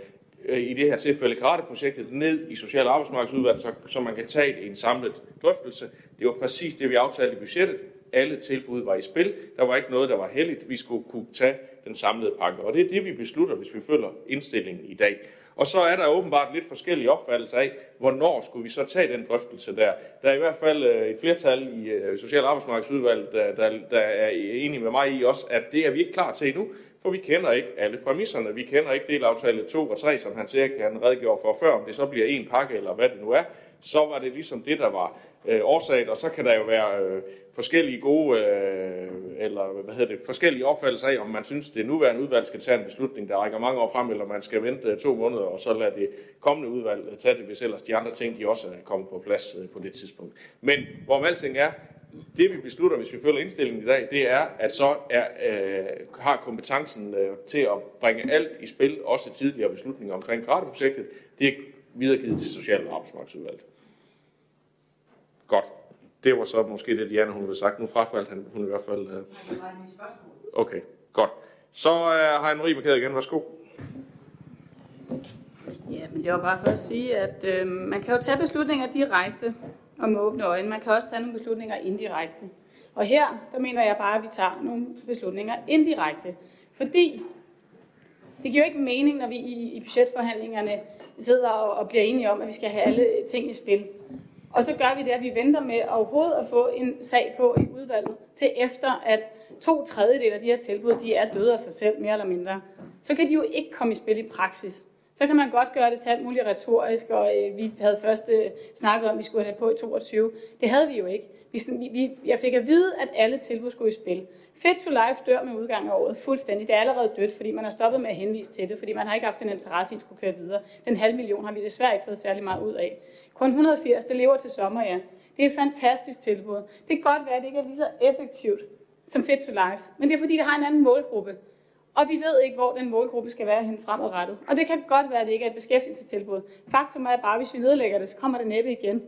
øh i det her tilfælde karateprojektet ned i Social- og Arbejdsmarkedsudvalget, så, så man kan tage det i en samlet drøftelse. Det var præcis det, vi aftalte i budgettet. Alle tilbud var i spil. Der var ikke noget, der var heldigt. Vi skulle kunne tage den samlede pakke. Og det er det, vi beslutter, hvis vi følger indstillingen i dag. Og så er der åbenbart lidt forskellige opfattelser af, hvornår skulle vi så tage den drøftelse der. Der er i hvert fald øh, et flertal i øh, Social- og Arbejdsmarkedsudvalget, der, der, der er enige med mig i også, at det er vi ikke klar til endnu, for vi kender ikke alle præmisserne. Vi kender ikke delaftale 2 og 3, som han siger, han redegjorde for før, om det så bliver en pakke eller hvad det nu er. Så var det ligesom det, der var øh, årsagen, og så kan der jo være øh, forskellige gode, øh, eller hvad hedder det, forskellige opfattelser af, om man synes, det nuværende udvalg skal tage en beslutning, der rækker mange år frem, eller man skal vente øh, to måneder, og så lade det kommende udvalg øh, tage det, hvis ellers de andre ting, de også øh, er kommet på plads øh, på det tidspunkt. Men hvor alting er, det vi beslutter, hvis vi følger indstillingen i dag, det er, at så er, øh, har kompetencen øh, til at bringe alt i spil, også tidligere beslutninger omkring gradeprojektet, det er videregivet til Social- og Arbejdsmarkedsudvalget. Godt. Det var så måske det, Diana hun ville sagt. Nu frafaldt han, hun i hvert fald... Øh... Okay, godt. Så øh, har Anne-Marie markeret igen. Værsgo. Ja, men det var bare for at sige, at øh, man kan jo tage beslutninger direkte om åbne øjne. Man kan også tage nogle beslutninger indirekte. Og her, der mener jeg bare, at vi tager nogle beslutninger indirekte. Fordi det giver jo ikke mening, når vi i, i budgetforhandlingerne sidder og, og bliver enige om, at vi skal have alle ting i spil. Og så gør vi det, at vi venter med overhovedet at få en sag på i udvalget, til efter at to tredjedel af de her tilbud, de er døde af sig selv, mere eller mindre. Så kan de jo ikke komme i spil i praksis. Så kan man godt gøre det til alt muligt retorisk, og øh, vi havde først øh, snakket om, at vi skulle have det på i 22. Det havde vi jo ikke. Vi, vi, jeg fik at vide, at alle tilbud skulle i spil. Fit to Life dør med udgang af året fuldstændig. Det er allerede dødt, fordi man har stoppet med at henvise til det, fordi man har ikke haft en interesse i at skulle køre videre. Den halv million har vi desværre ikke fået særlig meget ud af. Kun 180, det lever til sommer, ja. Det er et fantastisk tilbud. Det kan godt være, at det ikke er lige så effektivt som Fit to Life, men det er fordi, det har en anden målgruppe. Og vi ved ikke, hvor den målgruppe skal være hen fremadrettet. Og det kan godt være, at det ikke er et beskæftigelsestilbud. Faktum er bare, at hvis vi nedlægger det, så kommer det næppe igen.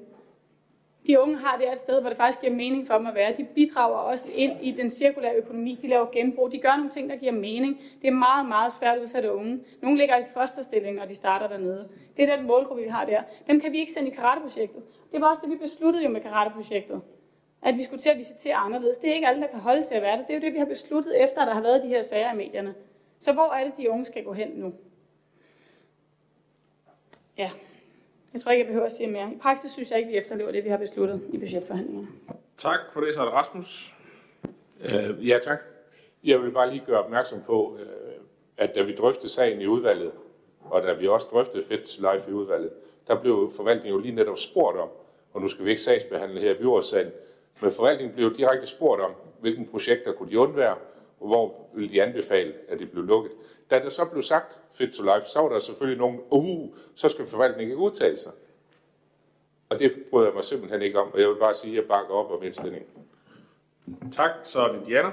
De unge har det et sted, hvor det faktisk giver mening for dem at være. De bidrager også ind i den cirkulære økonomi. De laver genbrug. De gør nogle ting, der giver mening. Det er meget, meget svært udsat unge. Nogle ligger i fosterstilling, og de starter dernede. Det er den målgruppe, vi har der. Dem kan vi ikke sende i karateprojektet. Det var også det, vi besluttede jo med karateprojektet. At vi skulle til at visitere anderledes. Det er ikke alle, der kan holde til at være der. Det er jo det, vi har besluttet efter, at der har været de her sager i medierne. Så hvor er det, de unge skal gå hen nu? Ja, jeg tror ikke, jeg behøver at sige mere. I praksis synes jeg ikke, vi efterlever det, vi har besluttet i budgetforhandlingerne. Tak for det, så er det Rasmus. Øh, ja, tak. Jeg vil bare lige gøre opmærksom på, øh, at da vi drøftede sagen i udvalget, og da vi også drøftede Fit Life i udvalget, der blev forvaltningen jo lige netop spurgt om, og nu skal vi ikke sagsbehandle her i byrådssalen, men forvaltningen blev direkte spurgt om, hvilke projekter kunne de undvære, og hvor ville de anbefale, at det blev lukket. Da det så blev sagt Fit to Life, så var der selvfølgelig nogen, uh, så skal forvaltningen ikke udtale sig. Og det bryder jeg mig simpelthen ikke om, og jeg vil bare sige, at jeg bakker op om indstillingen. Tak, så er det Diana.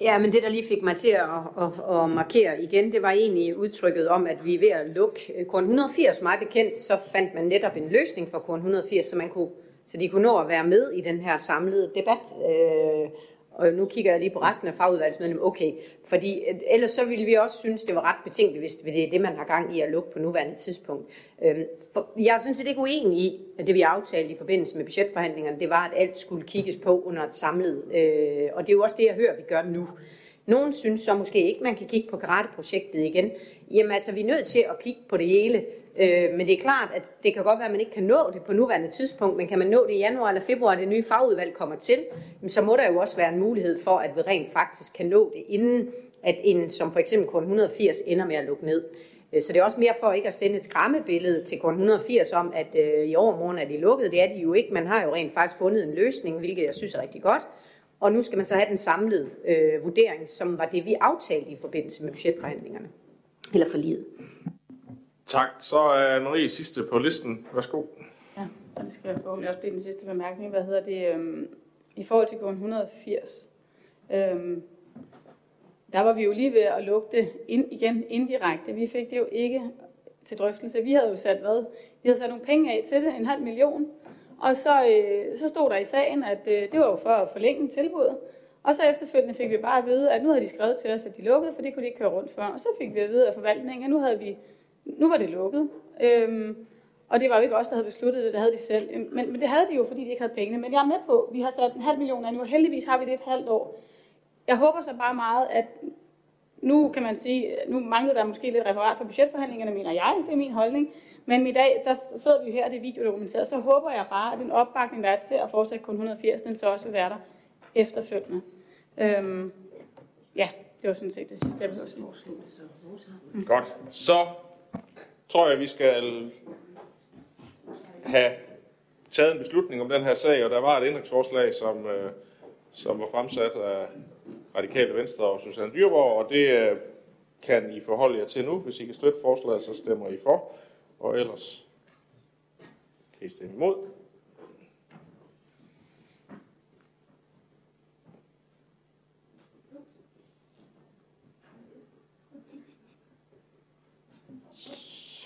Ja, men det, der lige fik mig til at, at, at markere igen, det var egentlig udtrykket om, at vi er ved at lukke Korn 180. Meget bekendt, så fandt man netop en løsning for Korn 180, så, man kunne, så de kunne nå at være med i den her samlede debat. Øh, og nu kigger jeg lige på resten af fagudvalgsmedlemmerne, okay, fordi øh, ellers så ville vi også synes, det var ret betænkeligt, hvis det er det, man har gang i at lukke på nuværende tidspunkt. Øh, for jeg er sådan set ikke uenig i, at det vi aftalte i forbindelse med budgetforhandlingerne, det var, at alt skulle kigges på under et samlet, øh, og det er jo også det, jeg hører, vi gør nu. Nogen synes så måske ikke, man kan kigge på karateprojektet igen. Jamen altså, vi er nødt til at kigge på det hele. Øh, men det er klart, at det kan godt være, at man ikke kan nå det på nuværende tidspunkt, men kan man nå det i januar eller februar, det nye fagudvalg kommer til, så må der jo også være en mulighed for, at vi rent faktisk kan nå det, inden at en, som for eksempel kun 180 ender med at lukke ned. Øh, så det er også mere for ikke at sende et skræmmebillede til kun 180 om, at øh, i overmorgen er de lukket. Det er de jo ikke. Man har jo rent faktisk fundet en løsning, hvilket jeg synes er rigtig godt. Og nu skal man så have den samlede øh, vurdering, som var det, vi aftalte i forbindelse med budgetforhandlingerne. Eller forliget. Tak. Så er Marie sidste på listen. Værsgo. Ja, og det skal forhåbentlig også blive den sidste bemærkning. Hvad hedder det? Øhm, I forhold til gården 180, øhm, der var vi jo lige ved at lukke det ind, igen indirekte. Vi fik det jo ikke til drøftelse. Vi havde jo sat hvad? Vi havde sat nogle penge af til det, en halv million. Og så, øh, så stod der i sagen, at øh, det var jo for at forlænge tilbuddet. Og så efterfølgende fik vi bare at vide, at nu havde de skrevet til os, at de lukkede, for det kunne de ikke køre rundt før. Og så fik vi at vide af forvaltningen, at nu havde vi nu var det lukket. Øhm, og det var jo ikke os, der havde besluttet det, det havde de selv. Øhm, men, men det havde de jo, fordi de ikke havde pengene. Men jeg er med på, vi har sat en halv million af nu, og heldigvis har vi det et halvt år. Jeg håber så bare meget, at nu kan man sige, nu mangler der måske lidt referat for budgetforhandlingerne, mener jeg, det er min holdning. Men i dag, der sidder vi jo her, og det er videodokumenteret, så håber jeg bare, at den opbakning, der er til at fortsætte kun 180, den så også vil være der efterfølgende. Øhm, ja, det var sådan set det sidste, jeg ville sige. Mm. Godt. Så tror jeg, at vi skal have taget en beslutning om den her sag, og der var et ændringsforslag, som, øh, som var fremsat af Radikale Venstre og Susanne Dyrborg, og det øh, kan I forholde jer til nu. Hvis I kan støtte forslaget, så stemmer I for, og ellers kan I stemme imod.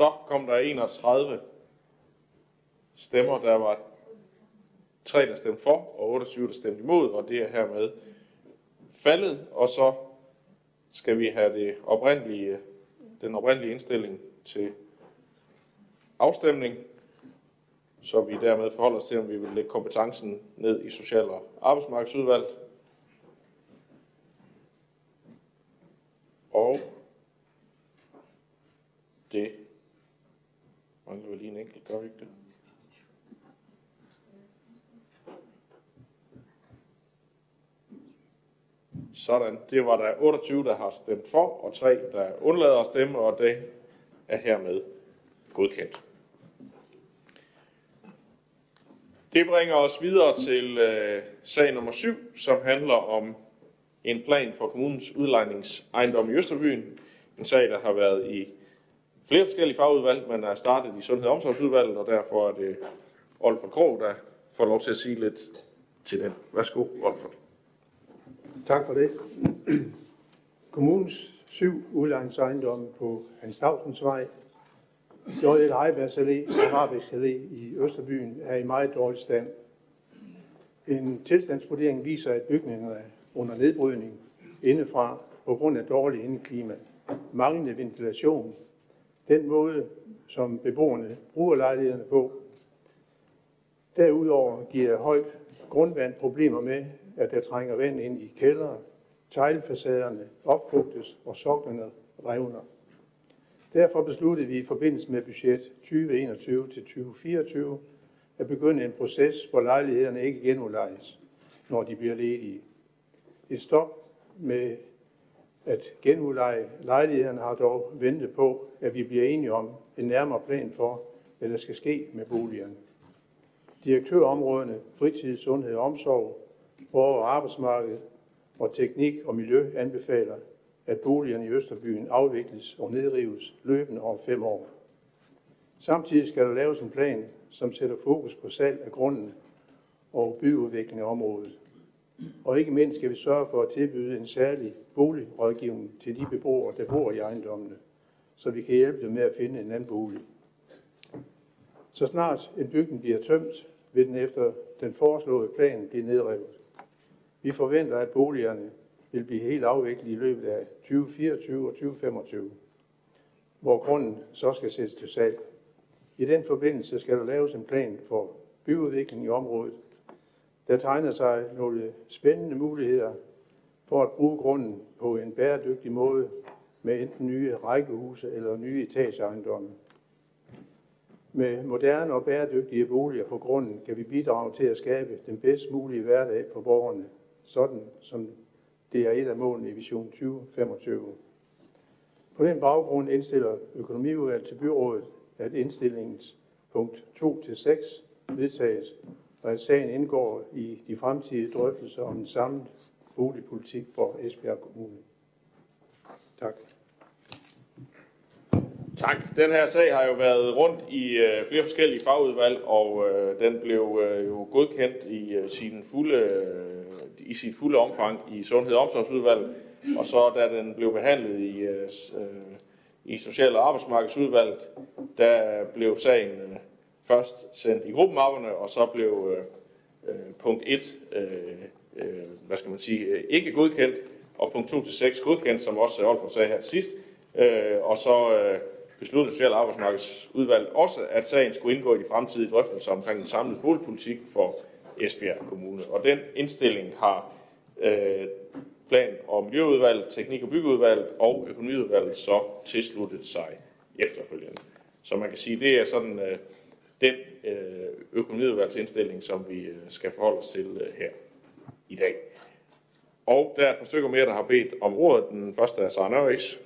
Så kom der 31 stemmer. Der var 3, der stemte for, og 28, der stemte imod, og det er hermed faldet. Og så skal vi have det oprindelige, den oprindelige indstilling til afstemning. så vi dermed forholder os til, om vi vil lægge kompetencen ned i Social- og Arbejdsmarkedsudvalget. Og det mangler vi lige en enkelt, gør vi ikke det? Sådan, det var der 28, der har stemt for, og 3, der undlader at stemme, og det er hermed godkendt. Det bringer os videre til øh, sag nummer 7, som handler om en plan for kommunens udlejningsejendom i Østerbyen. En sag, der har været i flere forskellige fagudvalg, men er startet i Sundhed- og Omsorgsudvalget, og derfor er det Olfert Krog, der får lov til at sige lidt til den. Værsgo, Olfert. Tak for det. Kommunens syv udlejningsejendomme på Hans Vej, J.L. Heibergs Allé Arabisk Allé i Østerbyen er i meget dårlig stand. En tilstandsvurdering viser, at bygningerne er under nedbrydning indefra på grund af dårlig indeklima, manglende ventilation, den måde, som beboerne bruger lejlighederne på. Derudover giver højt grundvand problemer med, at der trænger vand ind i kældre, teglfacaderne opfugtes og soklerne revner. Derfor besluttede vi i forbindelse med budget 2021 til 2024 at begynde en proces, hvor lejlighederne ikke genudlejes, når de bliver ledige. Et stop med at genudleje lejlighederne har dog ventet på, at vi bliver enige om en nærmere plan for, hvad der skal ske med boligerne. Direktørområdene fritid, sundhed og omsorg, borger- og arbejdsmarked og teknik og miljø anbefaler, at boligerne i Østerbyen afvikles og nedrives løbende over fem år. Samtidig skal der laves en plan, som sætter fokus på salg af grunden og byudvikling af området. Og ikke mindst skal vi sørge for at tilbyde en særlig boligrådgivning til de beboere, der bor i ejendommene, så vi kan hjælpe dem med at finde en anden bolig. Så snart en bygning bliver tømt, vil den efter den foreslåede plan blive nedrevet. Vi forventer, at boligerne vil blive helt afviklet i løbet af 2024 og 2025, hvor grunden så skal sættes til salg. I den forbindelse skal der laves en plan for byudvikling i området. Der tegner sig nogle spændende muligheder for at bruge grunden på en bæredygtig måde med enten nye rækkehuse eller nye etageejendomme. Med moderne og bæredygtige boliger på grunden kan vi bidrage til at skabe den bedst mulige hverdag for borgerne, sådan som det er et af målene i Vision 2025. På den baggrund indstiller økonomiudvalget til byrådet, at indstillingens punkt 2-6 vedtages, og at sagen indgår i de fremtidige drøftelser om en samlet boligpolitik for Esbjerg Kommune. Tak. Tak. Den her sag har jo været rundt i øh, flere forskellige fagudvalg, og øh, den blev øh, jo godkendt i øh, sin fulde øh, i sit fulde omfang i Sundhed- og Omsorgsudvalget, og så da den blev behandlet i, øh, øh i Social- og Arbejdsmarkedsudvalget, der blev sagen øh, først sendt i gruppemapperne, og så blev øh, øh punkt 1, øh, øh, hvad skal man sige, øh, ikke godkendt, og punkt 2-6 godkendt, som også Olfer sagde her sidst, øh, og så øh, besluttede Social- og Arbejdsmarkedsudvalget også, at sagen skulle indgå i de fremtidige drøftelser omkring den samlede boligpolitik for Esbjerg Kommune. Og den indstilling har øh, plan- og miljøudvalget, teknik- og byggeudvalget og økonomiudvalget så tilsluttet sig efterfølgende. Så man kan sige, det er sådan øh, den øh, økonomiudvalgsindstilling, som vi øh, skal forholde os til øh, her i dag. Og der er et par stykker mere, der har bedt om ordet. Den første er Søren Nørrigs.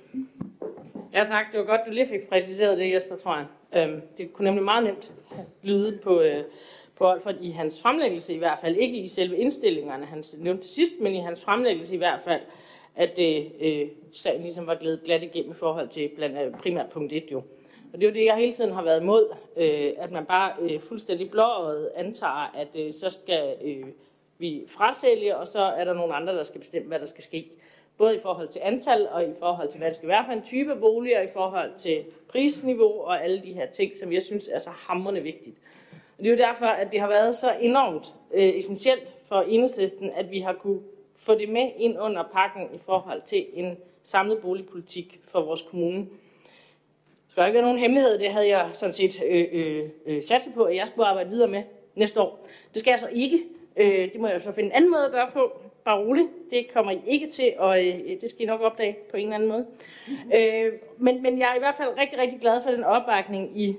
Ja tak, det var godt, du lige fik præciseret det, Jesper, tror jeg. Øhm, det kunne nemlig meget nemt lyde på, øh, på Olfert i hans fremlæggelse i hvert fald. Ikke i selve indstillingerne, han nævnte til sidst, men i hans fremlæggelse i hvert fald, at det øh, sagen ligesom var glædet glat igennem i forhold til blandt andet primært punkt 1 jo. Og det er jo det, jeg hele tiden har været imod, øh, at man bare øh, fuldstændig blåret antager, at øh, så skal øh, vi frasælge, og så er der nogle andre, der skal bestemme, hvad der skal ske. Både i forhold til antal, og i forhold til, hvad det skal være for en type bolig, og i forhold til prisniveau, og alle de her ting, som jeg synes er så hamrende vigtigt. Og det er jo derfor, at det har været så enormt øh, essentielt for enhedslisten, at vi har kunne få det med ind under pakken i forhold til en samlet boligpolitik for vores kommune. skal ikke være nogen hemmelighed, det havde jeg sådan set øh, øh, øh, sat på, at jeg skulle arbejde videre med næste år. Det skal jeg så ikke. Øh, det må jeg så finde en anden måde at gøre på. Bare roligt. Det kommer I ikke til, og øh, det skal I nok opdage på en eller anden måde. Øh, men, men jeg er i hvert fald rigtig, rigtig glad for den opbakning i, i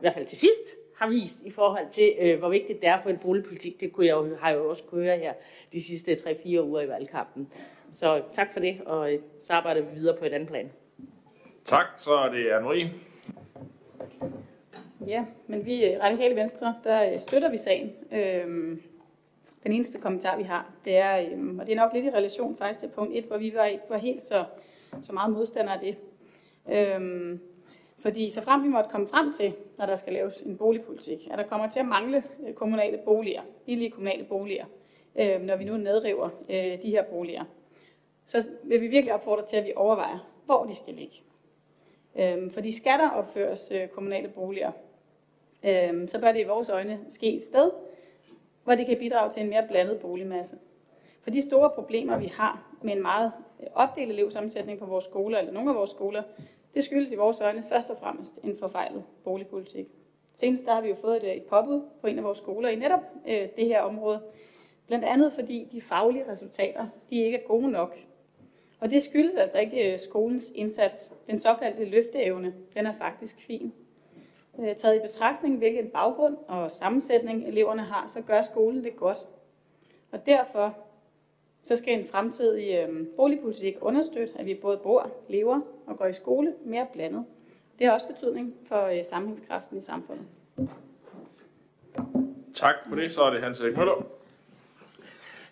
hvert fald til sidst, har vist i forhold til, øh, hvor vigtigt det er for en boligpolitik. Det kunne jeg jo, har jeg jo også kunne høre her de sidste 3-4 uger i valgkampen. Så tak for det, og øh, så arbejder vi videre på et andet plan. Tak, så er det Anne-Marie. Ja, men vi i Radikale Venstre, der øh, støtter vi sagen. Øhm, den eneste kommentar, vi har, det er, øhm, og det er nok lidt i relation faktisk til punkt 1, hvor vi var, ikke var helt så, så meget modstandere af det. Øhm, fordi så frem vi måtte komme frem til, når der skal laves en boligpolitik, at der kommer til at mangle øh, kommunale boliger, billige kommunale boliger, øh, når vi nu nedriver øh, de her boliger, så vil vi virkelig opfordre til, at vi overvejer, hvor de skal ligge. Øh, fordi skal der opføres øh, kommunale boliger, øh, så bør det i vores øjne ske et sted, hvor det kan bidrage til en mere blandet boligmasse. For de store problemer, vi har med en meget øh, opdelt elevsammensætning på vores skoler, eller nogle af vores skoler, det skyldes i vores øjne først og fremmest en forfejlet boligpolitik. Senest der har vi jo fået et, øh, et påbud på en af vores skoler i netop øh, det her område. Blandt andet fordi de faglige resultater, de ikke er gode nok. Og det skyldes altså ikke øh, skolens indsats. Den såkaldte løfteevne, den er faktisk fin. Øh, taget i betragtning, hvilken baggrund og sammensætning eleverne har, så gør skolen det godt. Og derfor så skal en fremtidig øh, boligpolitik understøtte, at vi både bor, lever og går i skole mere blandet. Det har også betydning for øh, sammenhængskraften i samfundet. Tak for det. Så er det Hans Erik Møller.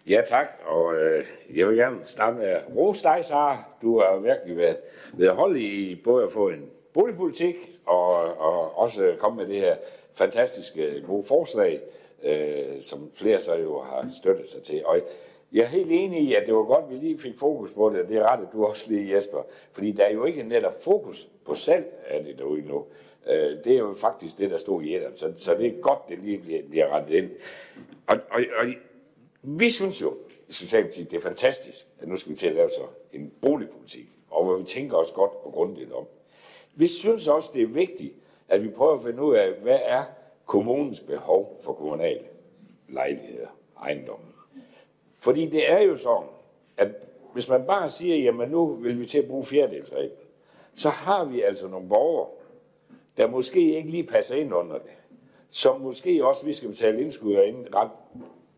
Ja, tak. Og øh, jeg vil gerne starte med at rose dig, Sara. Du har virkelig været ved at holde i både at få en boligpolitik og, og også komme med det her fantastiske gode forslag, øh, som flere så jo har støttet sig til. Og jeg er helt enig i, at det var godt, at vi lige fik fokus på det, og det er ret, at du også lige, Jesper. Fordi der er jo ikke netop fokus på salg af det derude nu. Øh, det er jo faktisk det, der stod i etteren, så, så det er godt, det lige bliver, bliver rettet ind. Og, og, og vi synes jo i Socialdemokratiet, det er fantastisk, at nu skal vi til at lave så en boligpolitik, og hvor vi tænker os godt og grundigt om. Vi synes også, det er vigtigt, at vi prøver at finde ud af, hvad er kommunens behov for kommunale lejligheder, ejendomme. Fordi det er jo sådan, at hvis man bare siger, jamen nu vil vi til at bruge fjerdedelsreglen, så har vi altså nogle borgere, der måske ikke lige passer ind under det. Som måske også, vi skal betale indskud og ind ret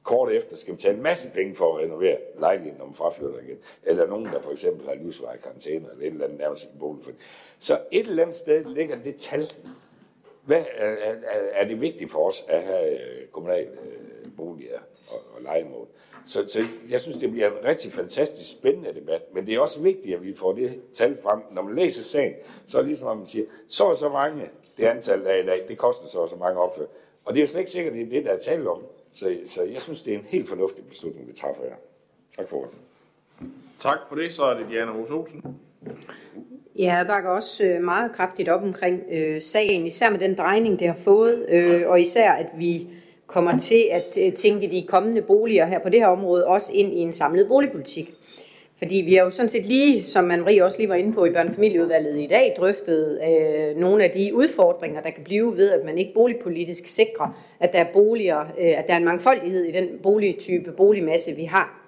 kort efter skal betale en masse penge for at renovere lejligheden, når man fraflytter igen. Eller nogen, der for eksempel har livsvej karantæne, eller et eller andet nærmest i bolig. Så et eller andet sted ligger det tal. Hvad er, er, er det vigtigt for os at have øh, kommunale øh, boliger og, og legemål? Så, så jeg synes, det bliver en rigtig fantastisk spændende debat, men det er også vigtigt, at vi får det tal frem. Når man læser sagen, så er det ligesom, at man siger, så og så mange, det antal der er i dag, det koster så og så mange opfør. Og det er jo slet ikke sikkert, at det er det, der er tale om. Så, så jeg synes, det er en helt fornuftig beslutning, vi træffer her. Tak for det. Tak for det. Så er det Diana Rose Olsen. Ja, jeg bakker også øh, meget kraftigt op omkring øh, sagen, især med den drejning, det har fået, øh, og især at vi kommer til at øh, tænke de kommende boliger her på det her område også ind i en samlet boligpolitik. Fordi vi har jo sådan set lige, som man Marie også lige var inde på i børnefamilieudvalget i dag, drøftet øh, nogle af de udfordringer, der kan blive ved, at man ikke boligpolitisk sikrer, at der er boliger, øh, at der er en mangfoldighed i den boligtype, boligmasse, vi har.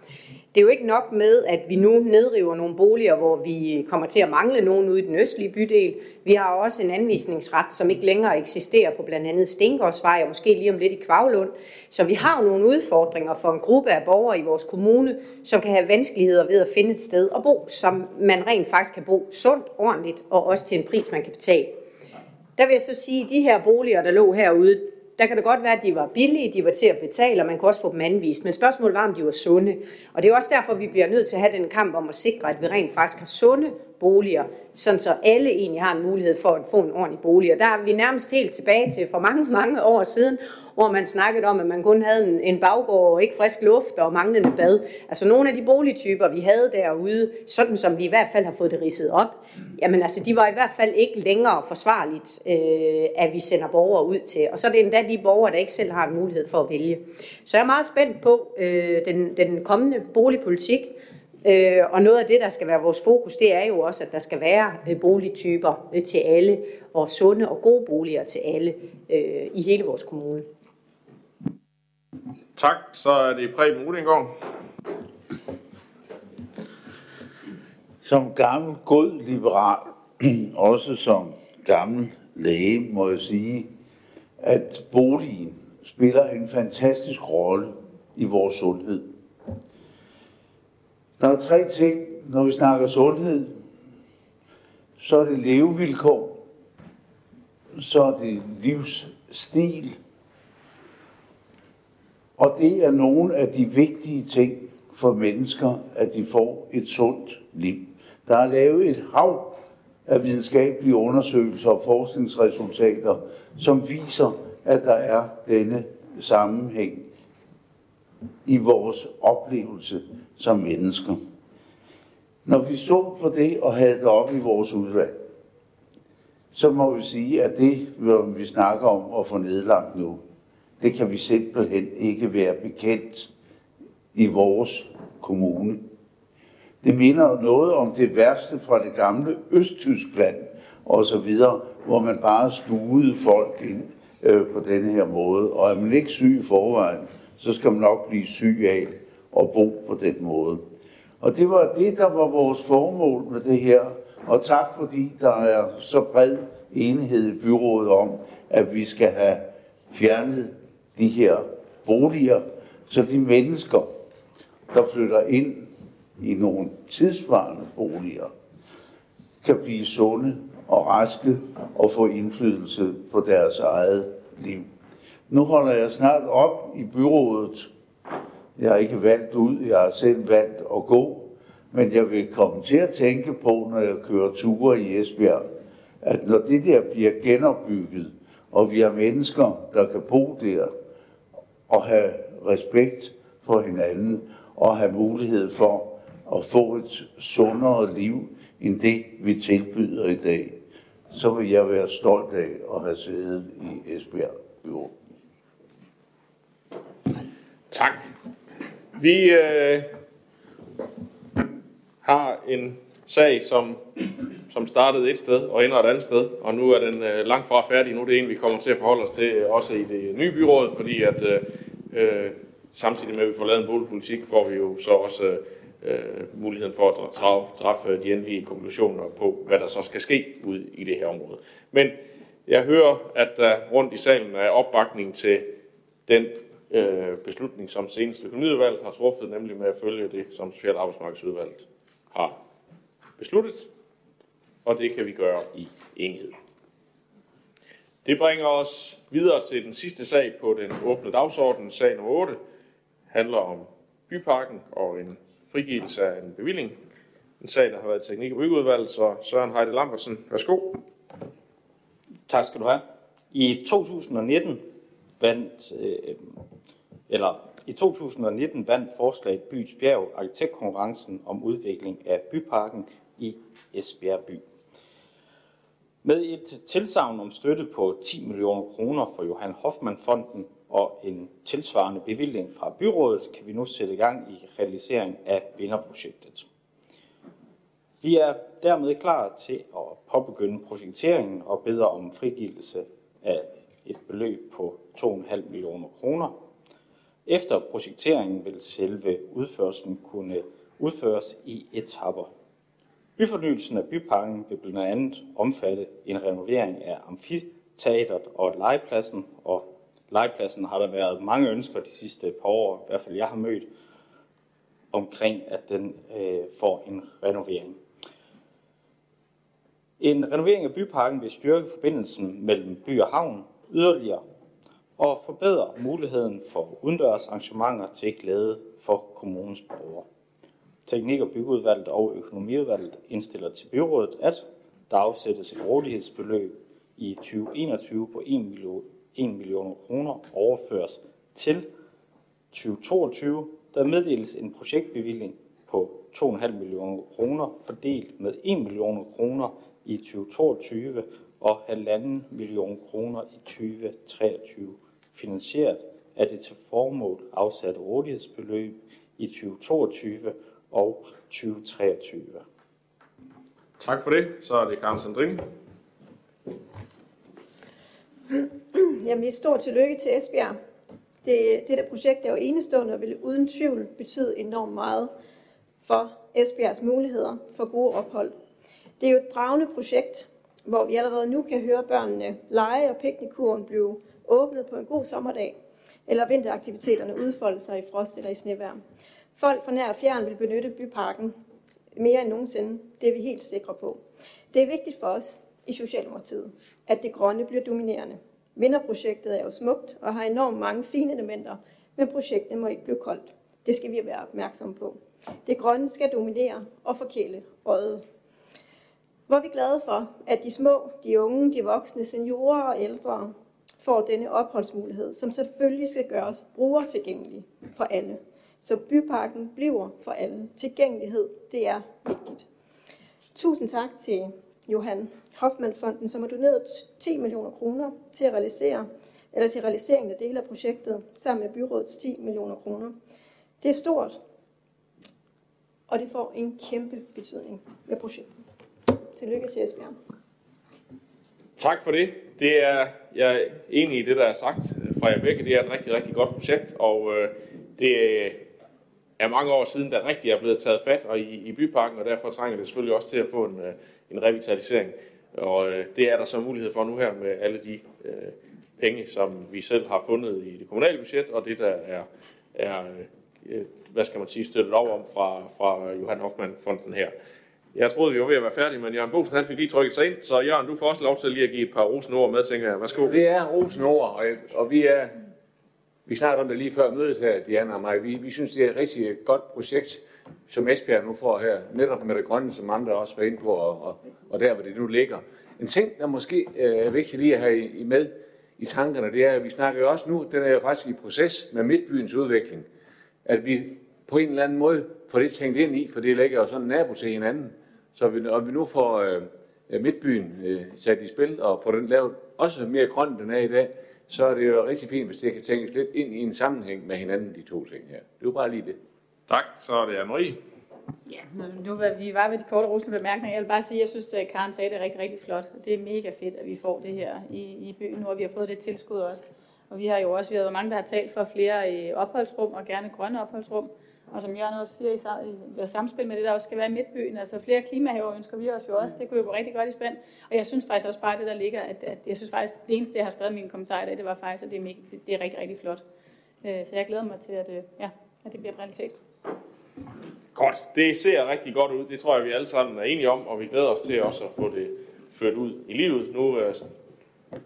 Det er jo ikke nok med, at vi nu nedriver nogle boliger, hvor vi kommer til at mangle nogen ude i den østlige bydel. Vi har også en anvisningsret, som ikke længere eksisterer på blandt andet Stengårdsvej og måske lige om lidt i Kvavlund. Så vi har jo nogle udfordringer for en gruppe af borgere i vores kommune, som kan have vanskeligheder ved at finde et sted at bo, som man rent faktisk kan bo sundt, ordentligt og også til en pris, man kan betale. Der vil jeg så sige, at de her boliger, der lå herude, der kan det godt være, at de var billige, de var til at betale, og man kunne også få dem anvist. Men spørgsmålet var, om de var sunde. Og det er også derfor, vi bliver nødt til at have den kamp om at sikre, at vi rent faktisk har sunde boliger, sådan så alle egentlig har en mulighed for at få en ordentlig bolig. Og der er vi nærmest helt tilbage til for mange, mange år siden, hvor man snakkede om, at man kun havde en, en baggård og ikke frisk luft og manglende bad. Altså nogle af de boligtyper, vi havde derude, sådan som vi i hvert fald har fået det ridset op, jamen altså de var i hvert fald ikke længere forsvarligt, øh, at vi sender borgere ud til. Og så er det endda de borgere, der ikke selv har en mulighed for at vælge. Så jeg er meget spændt på øh, den, den kommende boligpolitik, Øh, og noget af det, der skal være vores fokus, det er jo også, at der skal være øh, boligtyper til alle, og sunde og gode boliger til alle øh, i hele vores kommune. Tak. Så er det Preben Udengård. Som gammel god liberal, (clears throat) også som gammel læge, må jeg sige, at boligen spiller en fantastisk rolle i vores sundhed. Der er tre ting, når vi snakker sundhed. Så er det levevilkår, så er det livsstil, og det er nogle af de vigtige ting for mennesker, at de får et sundt liv. Der er lavet et hav af videnskabelige undersøgelser og forskningsresultater, som viser, at der er denne sammenhæng i vores oplevelse som mennesker. Når vi så på det og havde det op i vores udvalg, så må vi sige, at det, vi snakker om at få nedlagt nu, det kan vi simpelthen ikke være bekendt i vores kommune. Det minder noget om det værste fra det gamle Østtyskland og så videre, hvor man bare stuede folk ind øh, på denne her måde. Og er man ikke syg i forvejen, så skal man nok blive syg af at bo på den måde. Og det var det, der var vores formål med det her. Og tak fordi der er så bred enighed i byrådet om, at vi skal have fjernet de her boliger, så de mennesker, der flytter ind i nogle tidsvarende boliger, kan blive sunde og raske og få indflydelse på deres eget liv. Nu holder jeg snart op i byrådet. Jeg er ikke valgt ud, jeg har selv valgt at gå, men jeg vil komme til at tænke på, når jeg kører ture i Esbjerg, at når det der bliver genopbygget, og vi har mennesker, der kan bo der, og have respekt for hinanden, og have mulighed for at få et sundere liv, end det vi tilbyder i dag, så vil jeg være stolt af at have siddet i Esbjerg Byråd. Tak. Vi øh, har en sag, som, som startede et sted og ender et andet sted, og nu er den øh, langt fra færdig. Nu er det en, vi kommer til at forholde os til øh, også i det nye byråd, fordi at øh, øh samtidig med, at vi får lavet en boligpolitik, får vi jo så også øh, øh muligheden for at træffe de endelige konklusioner på, hvad der så skal ske ud i det her område. Men jeg hører, at der rundt i salen er opbakning til den øh, beslutning, som seneste økonomiudvalget har truffet, nemlig med at følge det, som Social- Arbejdsmarkedsudvalget har besluttet, og det kan vi gøre i enhed. Det bringer os videre til den sidste sag på den åbne dagsorden. Sag nummer 8 handler om byparken og en frigivelse af en bevilling. En sag, der har været teknik- og byggeudvalget, så Søren Heide Lambertsen, værsgo. Tak skal du have. I 2019 vandt, øh, eller i 2019 vandt forslaget Byens Bjerg arkitektkonkurrencen om udvikling af byparken i Esbjerg by. Med et tilsavn om støtte på 10 millioner kroner for Johan Hoffmann Fonden og en tilsvarende bevilling fra byrådet, kan vi nu sætte i gang i realisering af vinderprojektet. Vi er dermed klar til at påbegynde projekteringen og beder om frigivelse af et beløb på 2,5 millioner kroner. Efter projekteringen vil selve udførelsen kunne udføres i etapper. Byfornyelsen af byparken vil blandt andet omfatte en renovering af amfiteateret og legepladsen, og legepladsen har der været mange ønsker de sidste par år, i hvert fald jeg har mødt, omkring at den øh, får en renovering. En renovering af byparken vil styrke forbindelsen mellem by og havn yderligere og forbedre muligheden for udendørs arrangementer til glæde for kommunens borgere. Teknik- og byggeudvalget og økonomiudvalget indstiller til byrådet, at der afsættes et rådighedsbeløb i 2021 på 1 million, 1 million kroner overføres til 2022, der meddeles en projektbevilling på 2,5 millioner kroner fordelt med 1 million kroner i 2022 og 1,5 million kroner i 2023, finansieret af det til formål afsatte rådighedsbeløb i 2022 og 2023. Tak for det. Så er det Karen Sandrini. Jamen, et stort tillykke til Esbjerg. Det, det der projekt er jo enestående og vil uden tvivl betyde enormt meget for Esbjergs muligheder for gode ophold. Det er jo et dragende projekt, hvor vi allerede nu kan høre børnene lege og piknikkuren blive åbnet på en god sommerdag, eller vinteraktiviteterne udfolde sig i frost eller i snevejr. Folk fra nær og fjern vil benytte byparken mere end nogensinde. Det er vi helt sikre på. Det er vigtigt for os i Socialdemokratiet, at det grønne bliver dominerende. Vinderprojektet er jo smukt og har enormt mange fine elementer, men projektet må ikke blive koldt. Det skal vi være opmærksomme på. Det grønne skal dominere og forkæle røde. Hvor er vi glade for, at de små, de unge, de voksne, seniorer og ældre får denne opholdsmulighed, som selvfølgelig skal gøres brugertilgængelig for alle. Så byparken bliver for alle. Tilgængelighed, det er vigtigt. Tusind tak til Johan Hoffmann Fonden, som har doneret 10 millioner kroner til at realisere eller til realiseringen af dele af projektet, sammen med byrådets 10 millioner kroner. Det er stort, og det får en kæmpe betydning med projektet. Tillykke til Esbjerg. Tak for det. Det er, jeg er enig i det, der er sagt fra jer begge. Det er et rigtig, rigtig godt projekt, og øh, det er mange år siden, der rigtig er blevet taget fat og i, i byparken, og derfor trænger det selvfølgelig også til at få en, øh, en revitalisering. Og øh, det er der så mulighed for nu her med alle de øh, penge, som vi selv har fundet i det kommunale budget, og det, der er, er øh, hvad skal man sige, støttet over om fra, fra Johan Hoffmann-fonden her. Jeg troede, vi var ved at være færdige, men Jørgen Bosen han fik lige trykket sig ind, så Jørgen, du får også lov til lige at give et par rosenord med, tænker jeg. Værsgo. Det er rosenord, og, og vi er, vi snakkede om det lige før mødet her, Diana og mig. Vi, vi synes, det er et rigtig godt projekt, som Esbjerg nu får her, netop med det grønne, som andre også var inde på, og, og, og der, hvor det nu ligger. En ting, der måske øh, er vigtig lige at have i, med i tankerne, det er, at vi snakker jo også nu, den er jo faktisk i proces med Midtbyens udvikling, at vi på en eller anden måde får det tænkt ind i, for det ligger jo sådan nabo til hinanden. Så vi, og vi nu får øh, Midtbyen øh, sat i spil, og får den lavet også mere grøn, end den er i dag, så er det jo rigtig fint, hvis det kan tænkes lidt ind i en sammenhæng med hinanden, de to ting her. Det er jo bare lige det. Tak, så er det Anne-Marie. Ja, nu var vi var ved de korte rosende bemærkninger. Jeg vil bare sige, at jeg synes, at Karen sagde det rigtig, rigtig flot. Det er mega fedt, at vi får det her i, i byen nu, og vi har fået det tilskud også. Og vi har jo også, vi har været mange, der har talt for flere opholdsrum, og gerne grønne opholdsrum. Og som Jørgen også siger, i, samspil med det, der også skal være i midtbyen, altså flere klimahaver ønsker vi os jo også. Det kunne jo gå rigtig godt i spænd. Og jeg synes faktisk også bare, det der ligger, at, at jeg synes faktisk, det eneste, jeg har skrevet i mine kommentarer i dag, det var faktisk, at det er, mega, det, det er rigtig, rigtig flot. Øh, så jeg glæder mig til, at, ja, at det bliver en realitet. Godt. Det ser rigtig godt ud. Det tror jeg, vi alle sammen er enige om, og vi glæder os til også at få det ført ud i livet. Nu uh,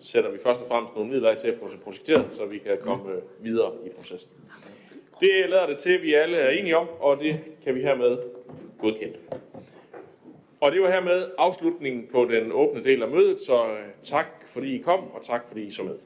sætter vi først og fremmest nogle midler af til at få det projekteret, så vi kan komme uh, videre i processen. Det lader det til, at vi alle er enige om, og det kan vi hermed godkende. Og det var hermed afslutningen på den åbne del af mødet, så øh, tak fordi I kom, og tak fordi I så med.